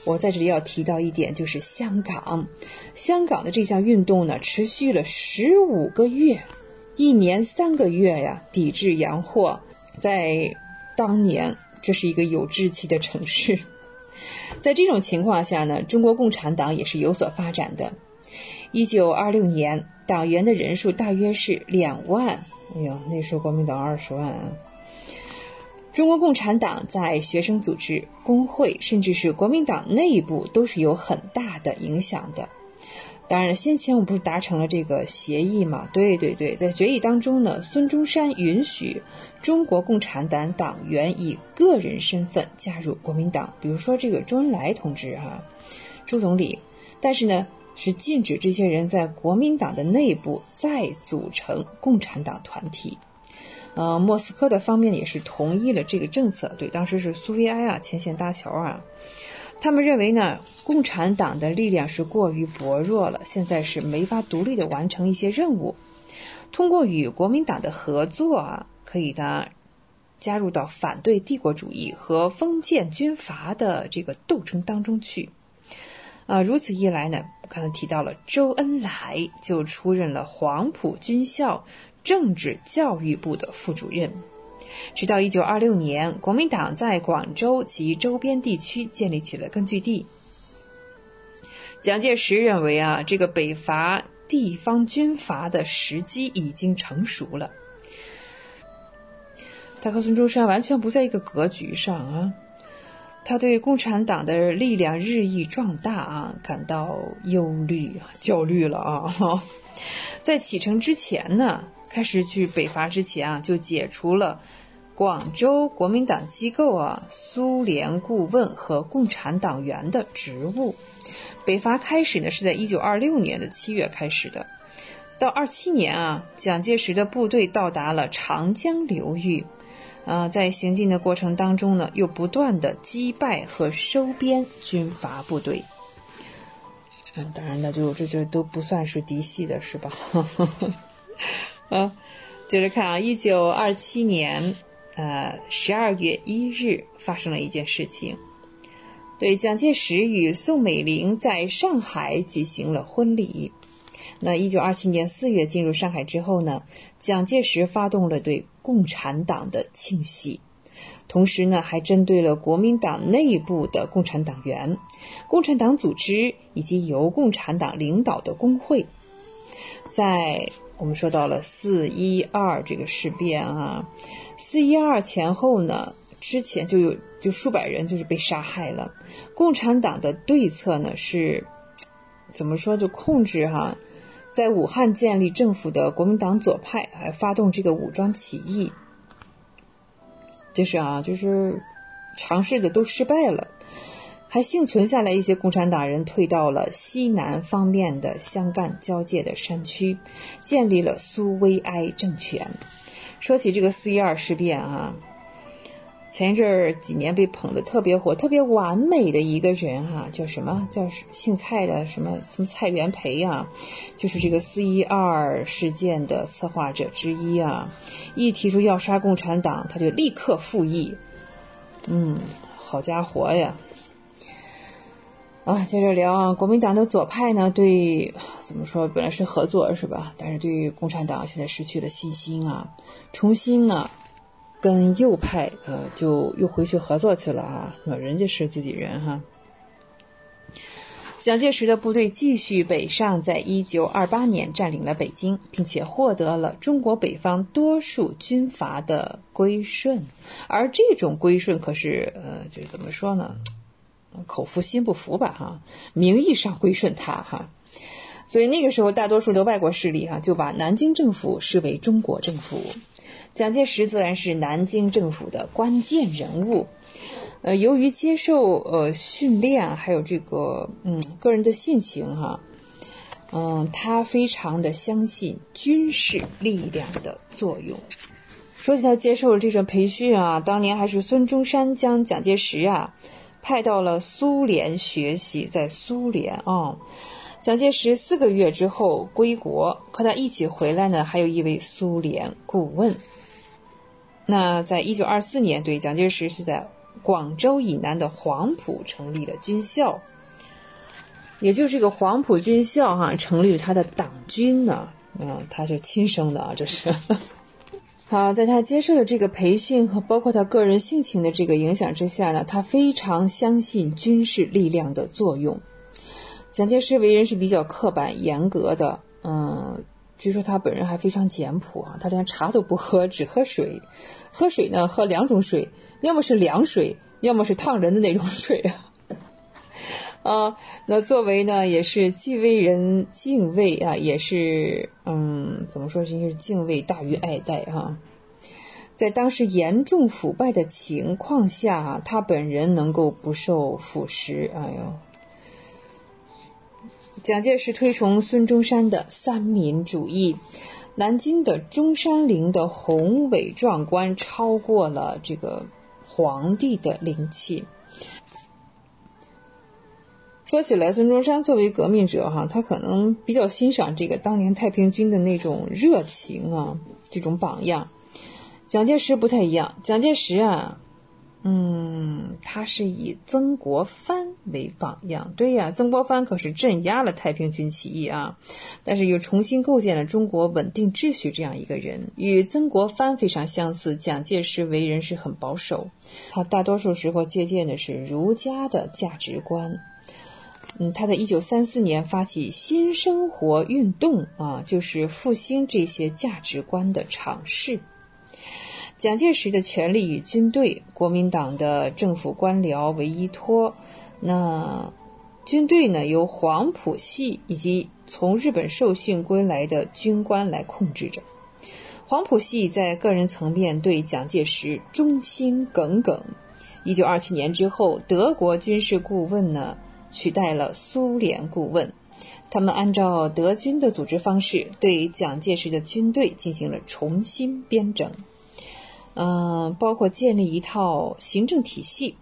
我在这里要提到一点，就是香港，香港的这项运动呢，持续了十五个月，一年三个月呀，抵制洋货。在当年，这是一个有志气的城市。在这种情况下呢，中国共产党也是有所发展的。一九二六年，党员的人数大约是两万。哎呦，那时候国民党二十万啊。中国共产党在学生组织、工会，甚至是国民党内部，都是有很大的影响的。当然，先前我们不是达成了这个协议嘛？对对对，在决议当中呢，孙中山允许中国共产党党员以个人身份加入国民党，比如说这个周恩来同志哈，朱总理。但是呢，是禁止这些人在国民党的内部再组成共产党团体。呃，莫斯科的方面也是同意了这个政策。对，当时是苏维埃啊，牵线搭桥啊。他们认为呢，共产党的力量是过于薄弱了，现在是没法独立的完成一些任务。通过与国民党的合作啊，可以呢加入到反对帝国主义和封建军阀的这个斗争当中去。啊，如此一来呢，我刚才提到了周恩来就出任了黄埔军校。政治教育部的副主任，直到一九二六年，国民党在广州及周边地区建立起了根据地。蒋介石认为啊，这个北伐地方军阀的时机已经成熟了。他和孙中山完全不在一个格局上啊，他对共产党的力量日益壮大啊感到忧虑、焦虑了啊。在启程之前呢。开始去北伐之前啊，就解除了广州国民党机构啊、苏联顾问和共产党员的职务。北伐开始呢，是在一九二六年的七月开始的。到二七年啊，蒋介石的部队到达了长江流域，啊，在行进的过程当中呢，又不断的击败和收编军阀部队。嗯，当然了，就这就都不算是嫡系的，是吧？啊，接着看啊，一九二七年，呃，十二月一日发生了一件事情，对，蒋介石与宋美龄在上海举行了婚礼。那一九二七年四月进入上海之后呢，蒋介石发动了对共产党的清洗，同时呢，还针对了国民党内部的共产党员、共产党组织以及由共产党领导的工会，在。我们说到了四一二这个事变啊，四一二前后呢，之前就有就数百人就是被杀害了。共产党的对策呢是，怎么说就控制哈，在武汉建立政府的国民党左派还发动这个武装起义，就是啊，就是尝试的都失败了。还幸存下来一些共产党人，退到了西南方面的湘赣交界的山区，建立了苏维埃政权。说起这个四一二事变啊，前一阵儿几年被捧得特别火、特别完美的一个人哈，叫什么？叫姓蔡的什么什么蔡元培啊，就是这个四一二事件的策划者之一啊。一提出要杀共产党，他就立刻复议。嗯，好家伙呀！啊，接着聊啊，国民党的左派呢，对怎么说，本来是合作是吧？但是对于共产党现在失去了信心啊，重新呢，跟右派呃，就又回去合作去了啊，人家是自己人哈。蒋介石的部队继续北上，在一九二八年占领了北京，并且获得了中国北方多数军阀的归顺。而这种归顺可是，呃，就怎么说呢？口服心不服吧，哈，名义上归顺他，哈。所以那个时候，大多数的外国势力哈就把南京政府视为中国政府，蒋介石自然是南京政府的关键人物。呃，由于接受呃训练，还有这个嗯个人的性情哈，嗯，他非常的相信军事力量的作用。说起他接受了这种培训啊，当年还是孙中山将蒋介石啊派到了苏联学习，在苏联啊，蒋介石四个月之后归国，和他一起回来呢，还有一位苏联顾问。那在一九二四年，对蒋介石是在。广州以南的黄埔成立了军校，也就是这个黄埔军校哈，成立了他的党军呢。嗯，他是亲生的啊，这是。好，在他接受的这个培训和包括他个人性情的这个影响之下呢，他非常相信军事力量的作用。蒋介石为人是比较刻板严格的，嗯，据说他本人还非常简朴啊，他连茶都不喝，只喝水，喝水呢喝两种水。要么是凉水，要么是烫人的那种水啊，啊，那作为呢，也是既为人敬畏啊，也是嗯，怎么说，是敬畏大于爱戴哈。在当时严重腐败的情况下，他本人能够不受腐蚀，哎呦。蒋介石推崇孙中山的三民主义。南京的中山陵的宏伟壮观，超过了这个。皇帝的灵气。说起来，孙中山作为革命者，哈，他可能比较欣赏这个当年太平军的那种热情啊，这种榜样。蒋介石不太一样，蒋介石啊。嗯，他是以曾国藩为榜样。对呀，曾国藩可是镇压了太平军起义啊，但是又重新构建了中国稳定秩序这样一个人，与曾国藩非常相似。蒋介石为人是很保守，他大多数时候借鉴的是儒家的价值观。嗯，他在一九三四年发起新生活运动啊，就是复兴这些价值观的尝试。蒋介石的权力与军队、国民党的政府官僚为依托，那军队呢由黄埔系以及从日本受训归来的军官来控制着。黄埔系在个人层面对蒋介石忠心耿耿。一九二七年之后，德国军事顾问呢取代了苏联顾问，他们按照德军的组织方式，对蒋介石的军队进行了重新编整。嗯，包括建立一套行政体系，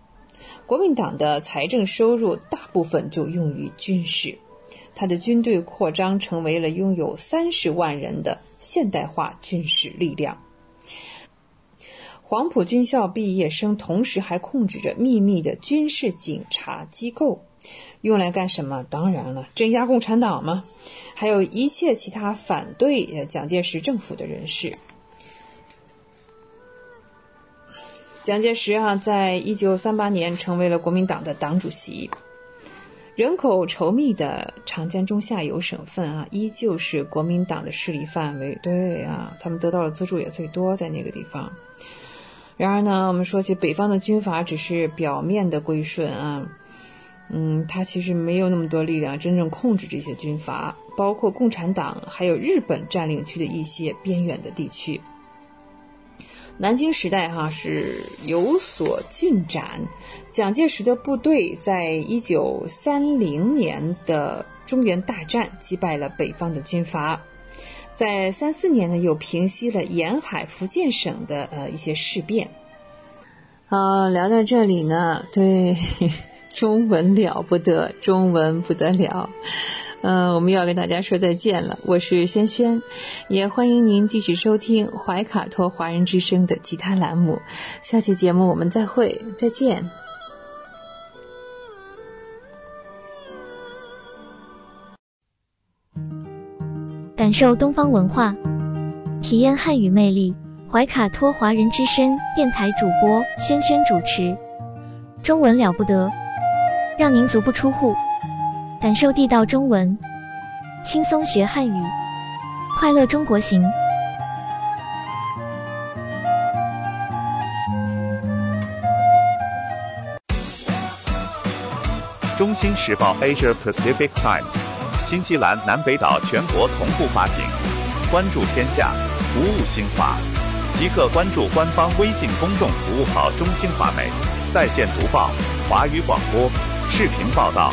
国民党的财政收入大部分就用于军事，他的军队扩张成为了拥有三十万人的现代化军事力量。黄埔军校毕业生同时还控制着秘密的军事警察机构，用来干什么？当然了，镇压共产党嘛，还有一切其他反对蒋介石政府的人士。蒋介石啊，在一九三八年成为了国民党的党主席。人口稠密的长江中下游省份啊，依旧是国民党的势力范围。对啊，他们得到的资助也最多在那个地方。然而呢，我们说起北方的军阀，只是表面的归顺啊，嗯，他其实没有那么多力量真正控制这些军阀，包括共产党，还有日本占领区的一些边远的地区。南京时代哈是有所进展，蒋介石的部队在一九三零年的中原大战击败了北方的军阀，在三四年呢又平息了沿海福建省的呃一些事变。啊，聊到这里呢，对，中文了不得，中文不得了。嗯，我们要跟大家说再见了。我是轩轩，也欢迎您继续收听怀卡托华人之声的其他栏目。下期节目我们再会，再见。感受东方文化，体验汉语魅力。怀卡托华人之声电台主播轩轩主持，中文了不得，让您足不出户。感受地道中文，轻松学汉语，快乐中国行。中新时报 Asia Pacific Times，新西兰南北岛全国同步发行。关注天下，服务新华，即刻关注官方微信公众服务号“中新华媒”，在线读报、华语广播、视频报道，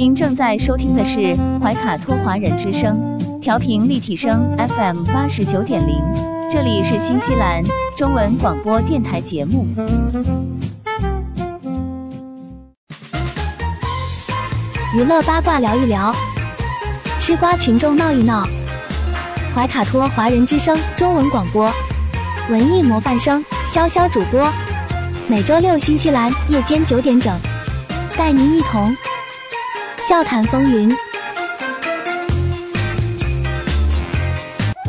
您正在收听的是怀卡托华人之声，调频立体声 FM 八十九点零，这里是新西兰中文广播电台节目。娱乐八卦聊一聊，吃瓜群众闹一闹。怀卡托华人之声中文广播，文艺模范生潇潇主播，每周六新西兰夜间九点整，带您一同笑谈风云。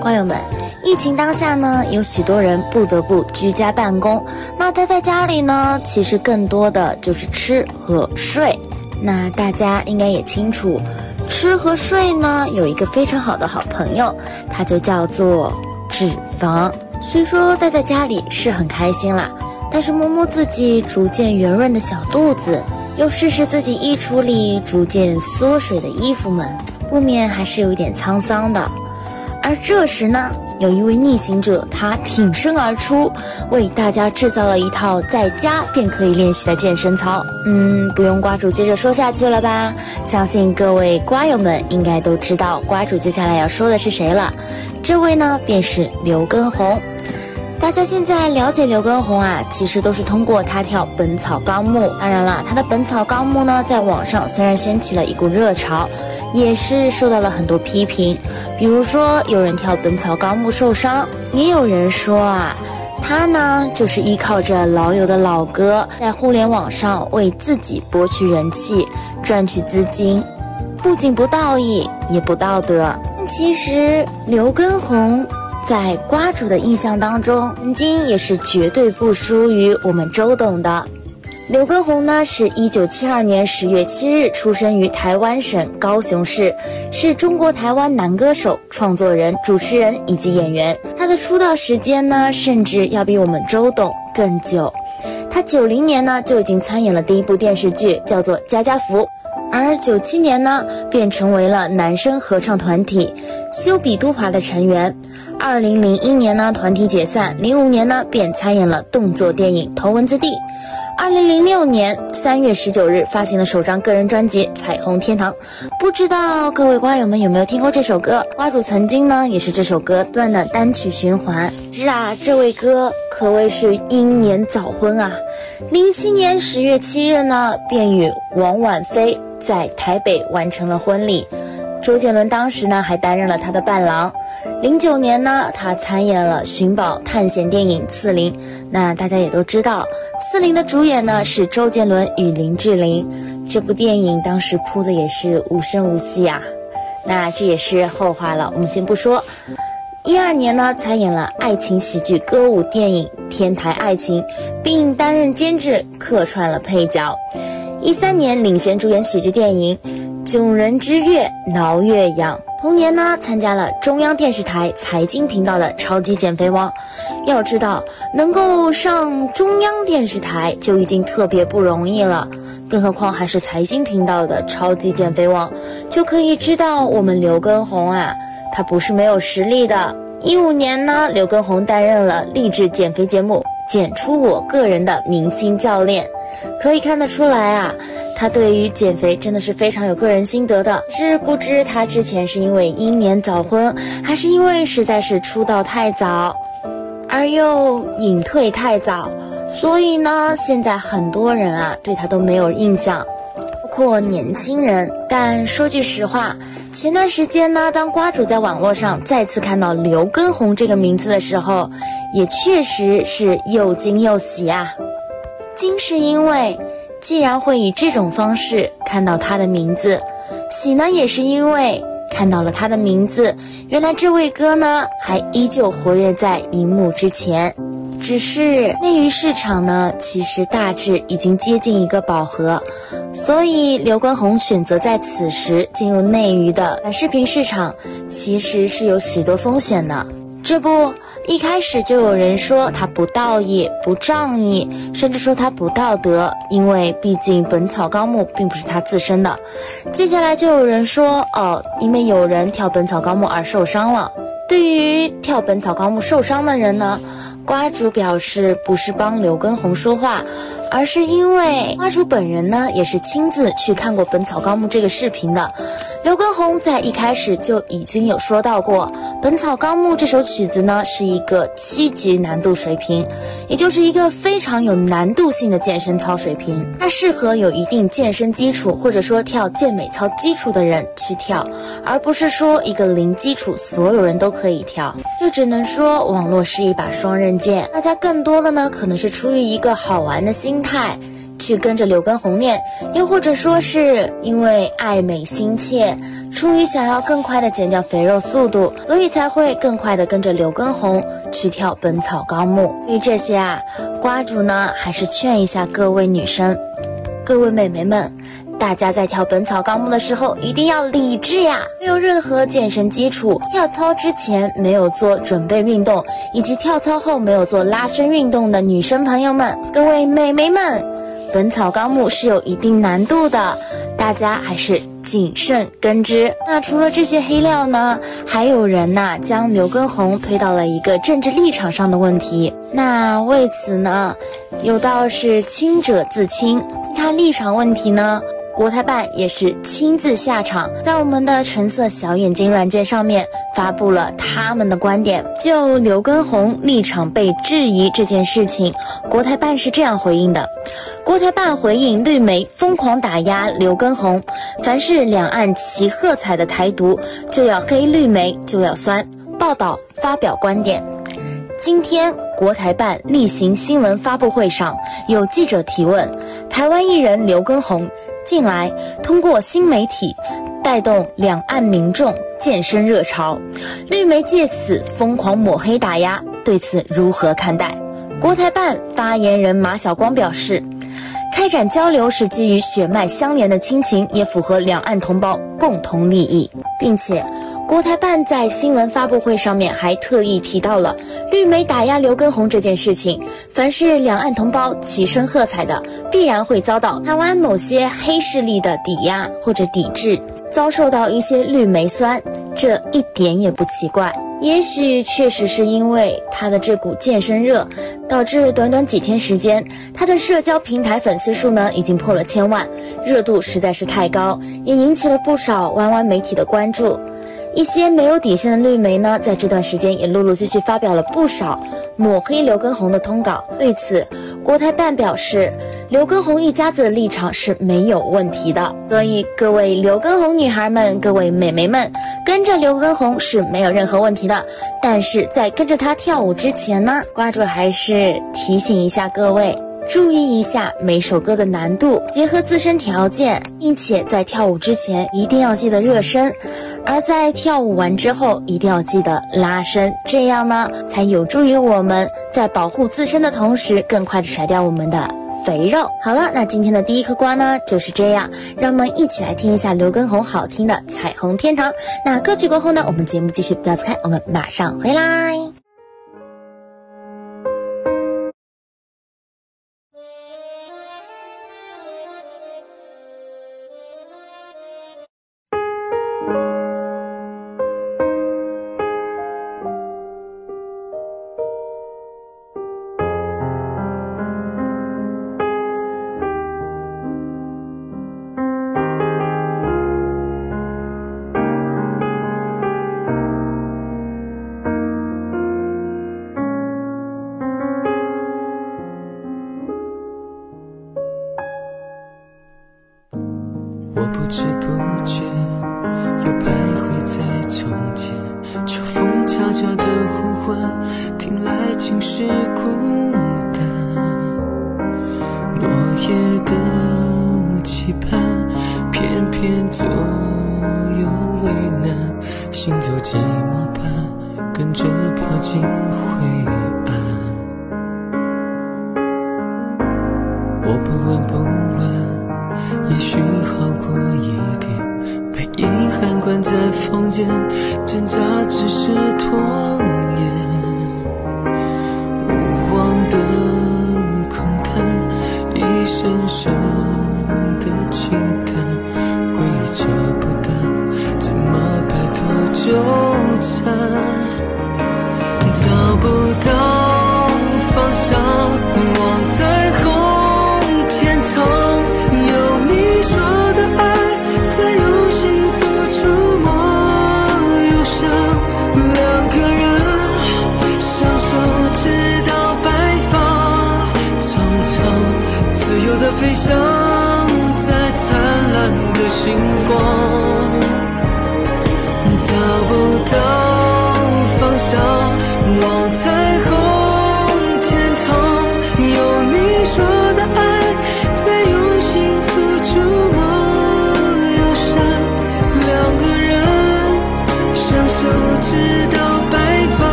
瓜友们，疫情当下呢，有许多人不得不居家办公，那待在家里呢，其实更多的就是吃和睡。那大家应该也清楚，吃和睡呢有一个非常好的好朋友，它就叫做脂肪。虽说待在家里是很开心啦，但是摸摸自己逐渐圆润的小肚子，又试试自己衣橱里逐渐缩水的衣服们，不免还是有一点沧桑的。而这时呢，有一位逆行者，他挺身而出，为大家制造了一套在家便可以练习的健身操。嗯，不用瓜主接着说下去了吧？相信各位瓜友们应该都知道瓜主接下来要说的是谁了。这位呢，便是刘畊宏。大家现在了解刘畊宏啊，其实都是通过他跳《本草纲目》。当然了，他的《本草纲目》呢，在网上虽然掀起了一股热潮。也是受到了很多批评，比如说有人跳《本草纲目》受伤，也有人说啊，他呢就是依靠着老友的老歌，在互联网上为自己博取人气、赚取资金，不仅不道义，也不道德。其实刘畊宏在瓜主的印象当中，曾经也是绝对不输于我们周董的。刘畊宏呢，是一九七二年十月七日出生于台湾省高雄市，是中国台湾男歌手、创作人、主持人以及演员。他的出道时间呢，甚至要比我们周董更久。他九零年呢就已经参演了第一部电视剧，叫做《家家福》，而九七年呢便成为了男声合唱团体修比都华的成员。二零零一年呢团体解散，零五年呢便参演了动作电影《头文字 D》。二零零六年三月十九日发行了首张个人专辑《彩虹天堂》，不知道各位瓜友们有没有听过这首歌？瓜主曾经呢也是这首歌断的单曲循环。是啊，这位哥可谓是英年早婚啊！零七年十月七日呢，便与王婉菲在台北完成了婚礼。周杰伦当时呢还担任了他的伴郎。零九年呢，他参演了寻宝探险电影《刺陵》。那大家也都知道，《刺陵》的主演呢是周杰伦与林志玲。这部电影当时铺的也是无声无息啊。那这也是后话了，我们先不说。一二年呢，参演了爱情喜剧歌舞电影《天台爱情》，并担任监制，客串了配角。一三年领衔主演喜剧电影《囧人之月挠月痒》。同年呢，参加了中央电视台财经频道的《超级减肥王》。要知道，能够上中央电视台就已经特别不容易了，更何况还是财经频道的《超级减肥王》，就可以知道我们刘畊宏啊，他不是没有实力的。一五年呢，刘畊宏担任了励志减肥节目《减出我个人的明星教练》，可以看得出来啊。他对于减肥真的是非常有个人心得的，是不知他之前是因为英年早婚，还是因为实在是出道太早，而又隐退太早，所以呢，现在很多人啊对他都没有印象。包括年轻人。但说句实话，前段时间呢，当瓜主在网络上再次看到刘畊宏这个名字的时候，也确实是又惊又喜啊。惊是因为，既然会以这种方式看到他的名字；喜呢，也是因为看到了他的名字，原来这位哥呢，还依旧活跃在荧幕之前。只是内娱市场呢，其实大致已经接近一个饱和，所以刘畊宏选择在此时进入内娱的短视频市场，其实是有许多风险的。这不，一开始就有人说他不道义、不仗义，甚至说他不道德，因为毕竟《本草纲目》并不是他自身的。接下来就有人说，哦，因为有人跳《本草纲目》而受伤了。对于跳《本草纲目》受伤的人呢？瓜主表示，不是帮刘畊宏说话，而是因为瓜主本人呢，也是亲自去看过《本草纲目》这个视频的。刘畊宏在一开始就已经有说到过，《本草纲目》这首曲子呢是一个七级难度水平，也就是一个非常有难度性的健身操水平。它适合有一定健身基础或者说跳健美操基础的人去跳，而不是说一个零基础所有人都可以跳。这只能说网络是一把双刃剑，大家更多的呢可能是出于一个好玩的心态。去跟着刘畊宏练，又或者说是因为爱美心切，出于想要更快的减掉肥肉速度，所以才会更快的跟着刘畊宏去跳《本草纲目》。对于这些啊，瓜主呢还是劝一下各位女生、各位美眉们，大家在跳《本草纲目》的时候一定要理智呀！没有任何健身基础，跳操之前没有做准备运动，以及跳操后没有做拉伸运动的女生朋友们，各位美眉们。《本草纲目》是有一定难度的，大家还是谨慎跟之。那除了这些黑料呢，还有人呐将刘畊宏推到了一个政治立场上的问题。那为此呢，有道是清者自清，他立场问题呢。国台办也是亲自下场，在我们的橙色小眼睛软件上面发布了他们的观点。就刘畊宏立场被质疑这件事情，国台办是这样回应的：国台办回应绿媒疯狂打压刘畊宏，凡是两岸齐喝彩的台独，就要黑绿媒，就要酸。报道发表观点。今天国台办例行新闻发布会上，有记者提问：台湾艺人刘畊宏。近来通过新媒体带动两岸民众健身热潮，绿媒借此疯狂抹黑打压，对此如何看待？国台办发言人马晓光表示，开展交流是基于血脉相连的亲情，也符合两岸同胞共同利益，并且。国台办在新闻发布会上面还特意提到了绿媒打压刘畊宏这件事情。凡是两岸同胞齐声喝彩的，必然会遭到台湾某些黑势力的抵押或者抵制，遭受到一些绿媒酸，这一点也不奇怪。也许确实是因为他的这股健身热，导致短短几天时间，他的社交平台粉丝数呢已经破了千万，热度实在是太高，也引起了不少湾湾媒体的关注。一些没有底线的绿媒呢，在这段时间也陆陆续续发表了不少抹黑刘畊宏的通稿。对此，国台办表示，刘畊宏一家子的立场是没有问题的。所以，各位刘畊宏女孩们、各位美眉们，跟着刘畊宏是没有任何问题的。但是在跟着他跳舞之前呢，瓜主还是提醒一下各位，注意一下每首歌的难度，结合自身条件，并且在跳舞之前一定要记得热身。而在跳舞完之后，一定要记得拉伸，这样呢，才有助于我们在保护自身的同时，更快的甩掉我们的肥肉。好了，那今天的第一颗瓜呢，就是这样，让我们一起来听一下刘畊宏好听的《彩虹天堂》。那歌曲过后呢，我们节目继续，不要走开，我们马上回来。寂寞般，跟着飘进灰暗。我不问不问，也许好过一点。被遗憾关在房间，挣扎只是拖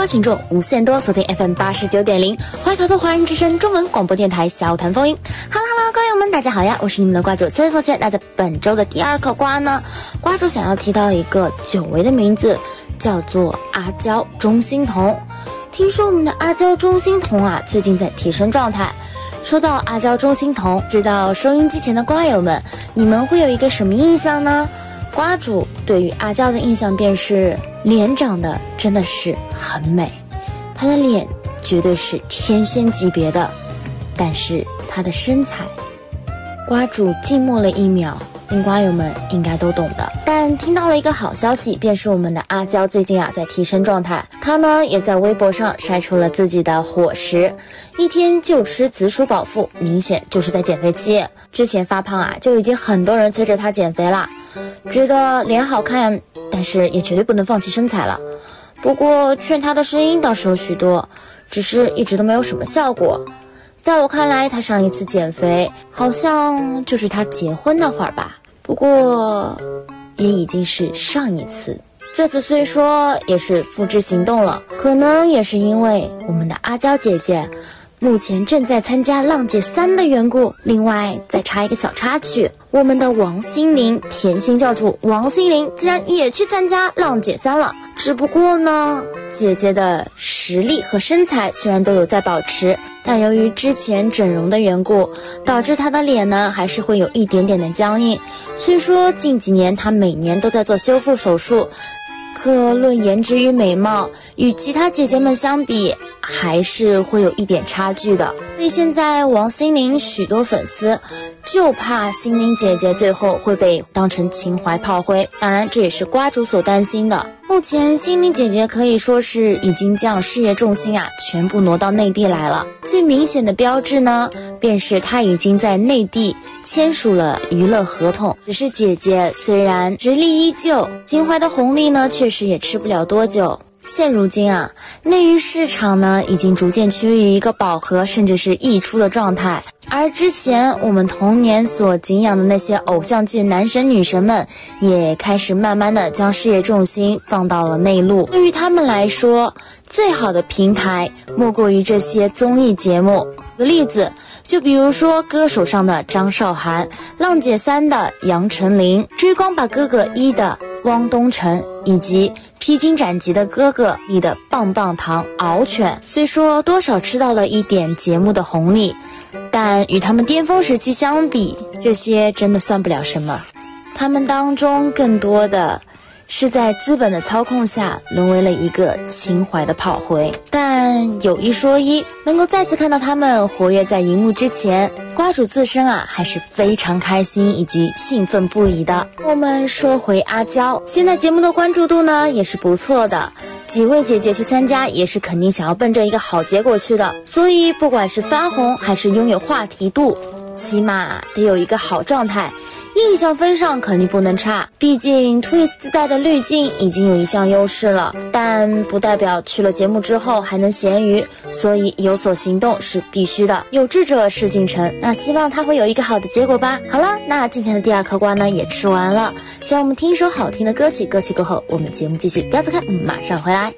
吃瓜群众无限多，锁定 FM 八十九点零，怀卡托华人之声中文广播电台小谈风音。Hello Hello，各位友们，大家好呀，我是你们的瓜主崔错切。那在本周的第二颗瓜呢，瓜主想要提到一个久违的名字，叫做阿娇钟欣桐。听说我们的阿娇钟欣桐啊，最近在提升状态。说到阿娇钟欣桐，知道收音机前的瓜友们，你们会有一个什么印象呢？瓜主对于阿娇的印象便是脸长得真的是很美，她的脸绝对是天仙级别的，但是她的身材。瓜主静默了一秒，金瓜友们应该都懂的。但听到了一个好消息，便是我们的阿娇最近啊在提升状态。她呢也在微博上晒出了自己的伙食，一天就吃紫薯饱腹，明显就是在减肥期。之前发胖啊，就已经很多人催着她减肥啦，觉得脸好看，但是也绝对不能放弃身材了。不过劝她的声音倒是有许多，只是一直都没有什么效果。在我看来，他上一次减肥好像就是他结婚那会儿吧。不过，也已经是上一次。这次虽说也是复制行动了，可能也是因为我们的阿娇姐姐目前正在参加《浪姐三》的缘故。另外，再插一个小插曲，我们的王心凌甜心教主王心凌竟然也去参加《浪姐三》了。只不过呢，姐姐的实力和身材虽然都有在保持。但由于之前整容的缘故，导致她的脸呢还是会有一点点的僵硬。虽说近几年她每年都在做修复手术，可论颜值与美貌，与其他姐姐们相比，还是会有一点差距的。所以现在王心凌许多粉丝就怕心凌姐姐最后会被当成情怀炮灰，当然这也是瓜主所担心的。目前，心灵姐姐可以说是已经将事业重心啊全部挪到内地来了。最明显的标志呢，便是她已经在内地签署了娱乐合同。只是姐姐虽然实力依旧，情怀的红利呢，确实也吃不了多久。现如今啊，内娱市场呢已经逐渐趋于一个饱和，甚至是溢出的状态。而之前我们童年所敬仰的那些偶像剧男神女神们，也开始慢慢的将事业重心放到了内陆。对于他们来说，最好的平台莫过于这些综艺节目。举个例子，就比如说《歌手》上的张韶涵，《浪姐三》的杨丞琳，《追光吧哥哥一》的汪东城，以及。披荆斩棘的哥哥你的棒棒糖獒犬，虽说多少吃到了一点节目的红利，但与他们巅峰时期相比，这些真的算不了什么。他们当中更多的。是在资本的操控下，沦为了一个情怀的炮灰。但有一说一，能够再次看到他们活跃在荧幕之前，瓜主自身啊还是非常开心以及兴奋不已的。我们说回阿娇，现在节目的关注度呢也是不错的，几位姐姐去参加也是肯定想要奔着一个好结果去的。所以不管是翻红还是拥有话题度，起码得有一个好状态。印象分上肯定不能差，毕竟 Twist 自带的滤镜已经有一项优势了，但不代表去了节目之后还能咸鱼，所以有所行动是必须的。有志者事竟成，那希望他会有一个好的结果吧。好了，那今天的第二颗瓜呢也吃完了，希望我们听一首好听的歌曲，歌曲过后我们节目继续，不要走开，马上回来。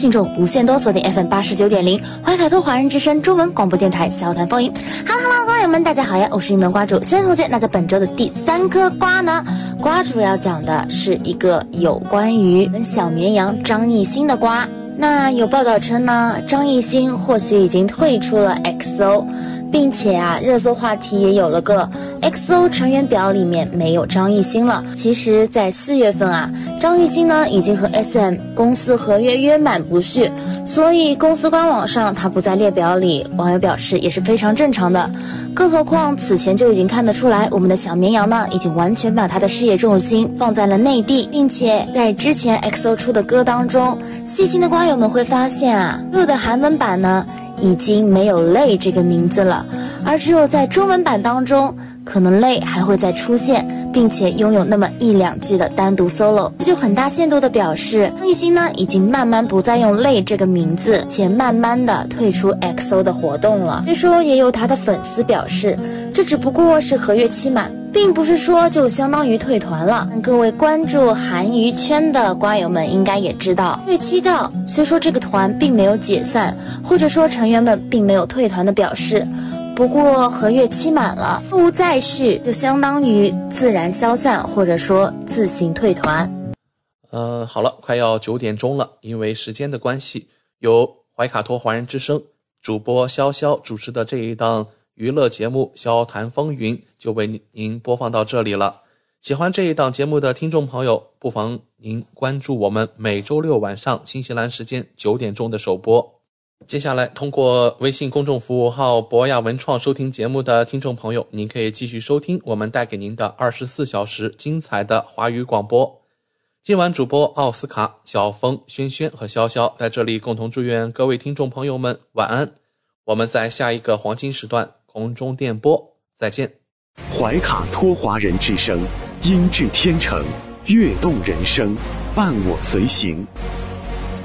听众无限多，锁定 FM 八十九点零，怀卡托华人之声中文广播电台，笑谈风云。Hello Hello，瓜友们，大家好呀，我是你们瓜主先同学。那在本周的第三颗瓜呢，瓜主要讲的是一个有关于小绵羊张艺兴的瓜。那有报道称呢，张艺兴或许已经退出了 XO。并且啊，热搜话题也有了个 XO 成员表里面没有张艺兴了。其实，在四月份啊，张艺兴呢已经和 SM 公司合约约满不续，所以公司官网上他不在列表里，网友表示也是非常正常的。更何况此前就已经看得出来，我们的小绵羊呢已经完全把他的事业重心放在了内地，并且在之前 XO 出的歌当中，细心的瓜友们会发现啊，所有的韩文版呢。已经没有“泪”这个名字了，而只有在中文版当中，可能“泪”还会再出现，并且拥有那么一两句的单独 solo，就很大限度的表示张艺兴呢已经慢慢不再用“泪”这个名字，且慢慢的退出 XO 的活动了。据说也有他的粉丝表示，这只不过是合约期满。并不是说就相当于退团了。但各位关注韩娱圈的瓜友们应该也知道，月期到虽说这个团并没有解散，或者说成员们并没有退团的表示，不过合约期满了，不再续就相当于自然消散，或者说自行退团。嗯，好了，快要九点钟了，因为时间的关系，由怀卡托华人之声主播潇潇主持的这一档。娱乐节目《笑谈风云》就为您播放到这里了。喜欢这一档节目的听众朋友，不妨您关注我们每周六晚上新西兰时间九点钟的首播。接下来，通过微信公众服务号“博雅文创”收听节目的听众朋友，您可以继续收听我们带给您的二十四小时精彩的华语广播。今晚主播奥斯卡、小峰、轩轩和潇潇在这里共同祝愿各位听众朋友们晚安。我们在下一个黄金时段。空中电波，再见。怀卡托华人之声，音质天成，悦动人生，伴我随行。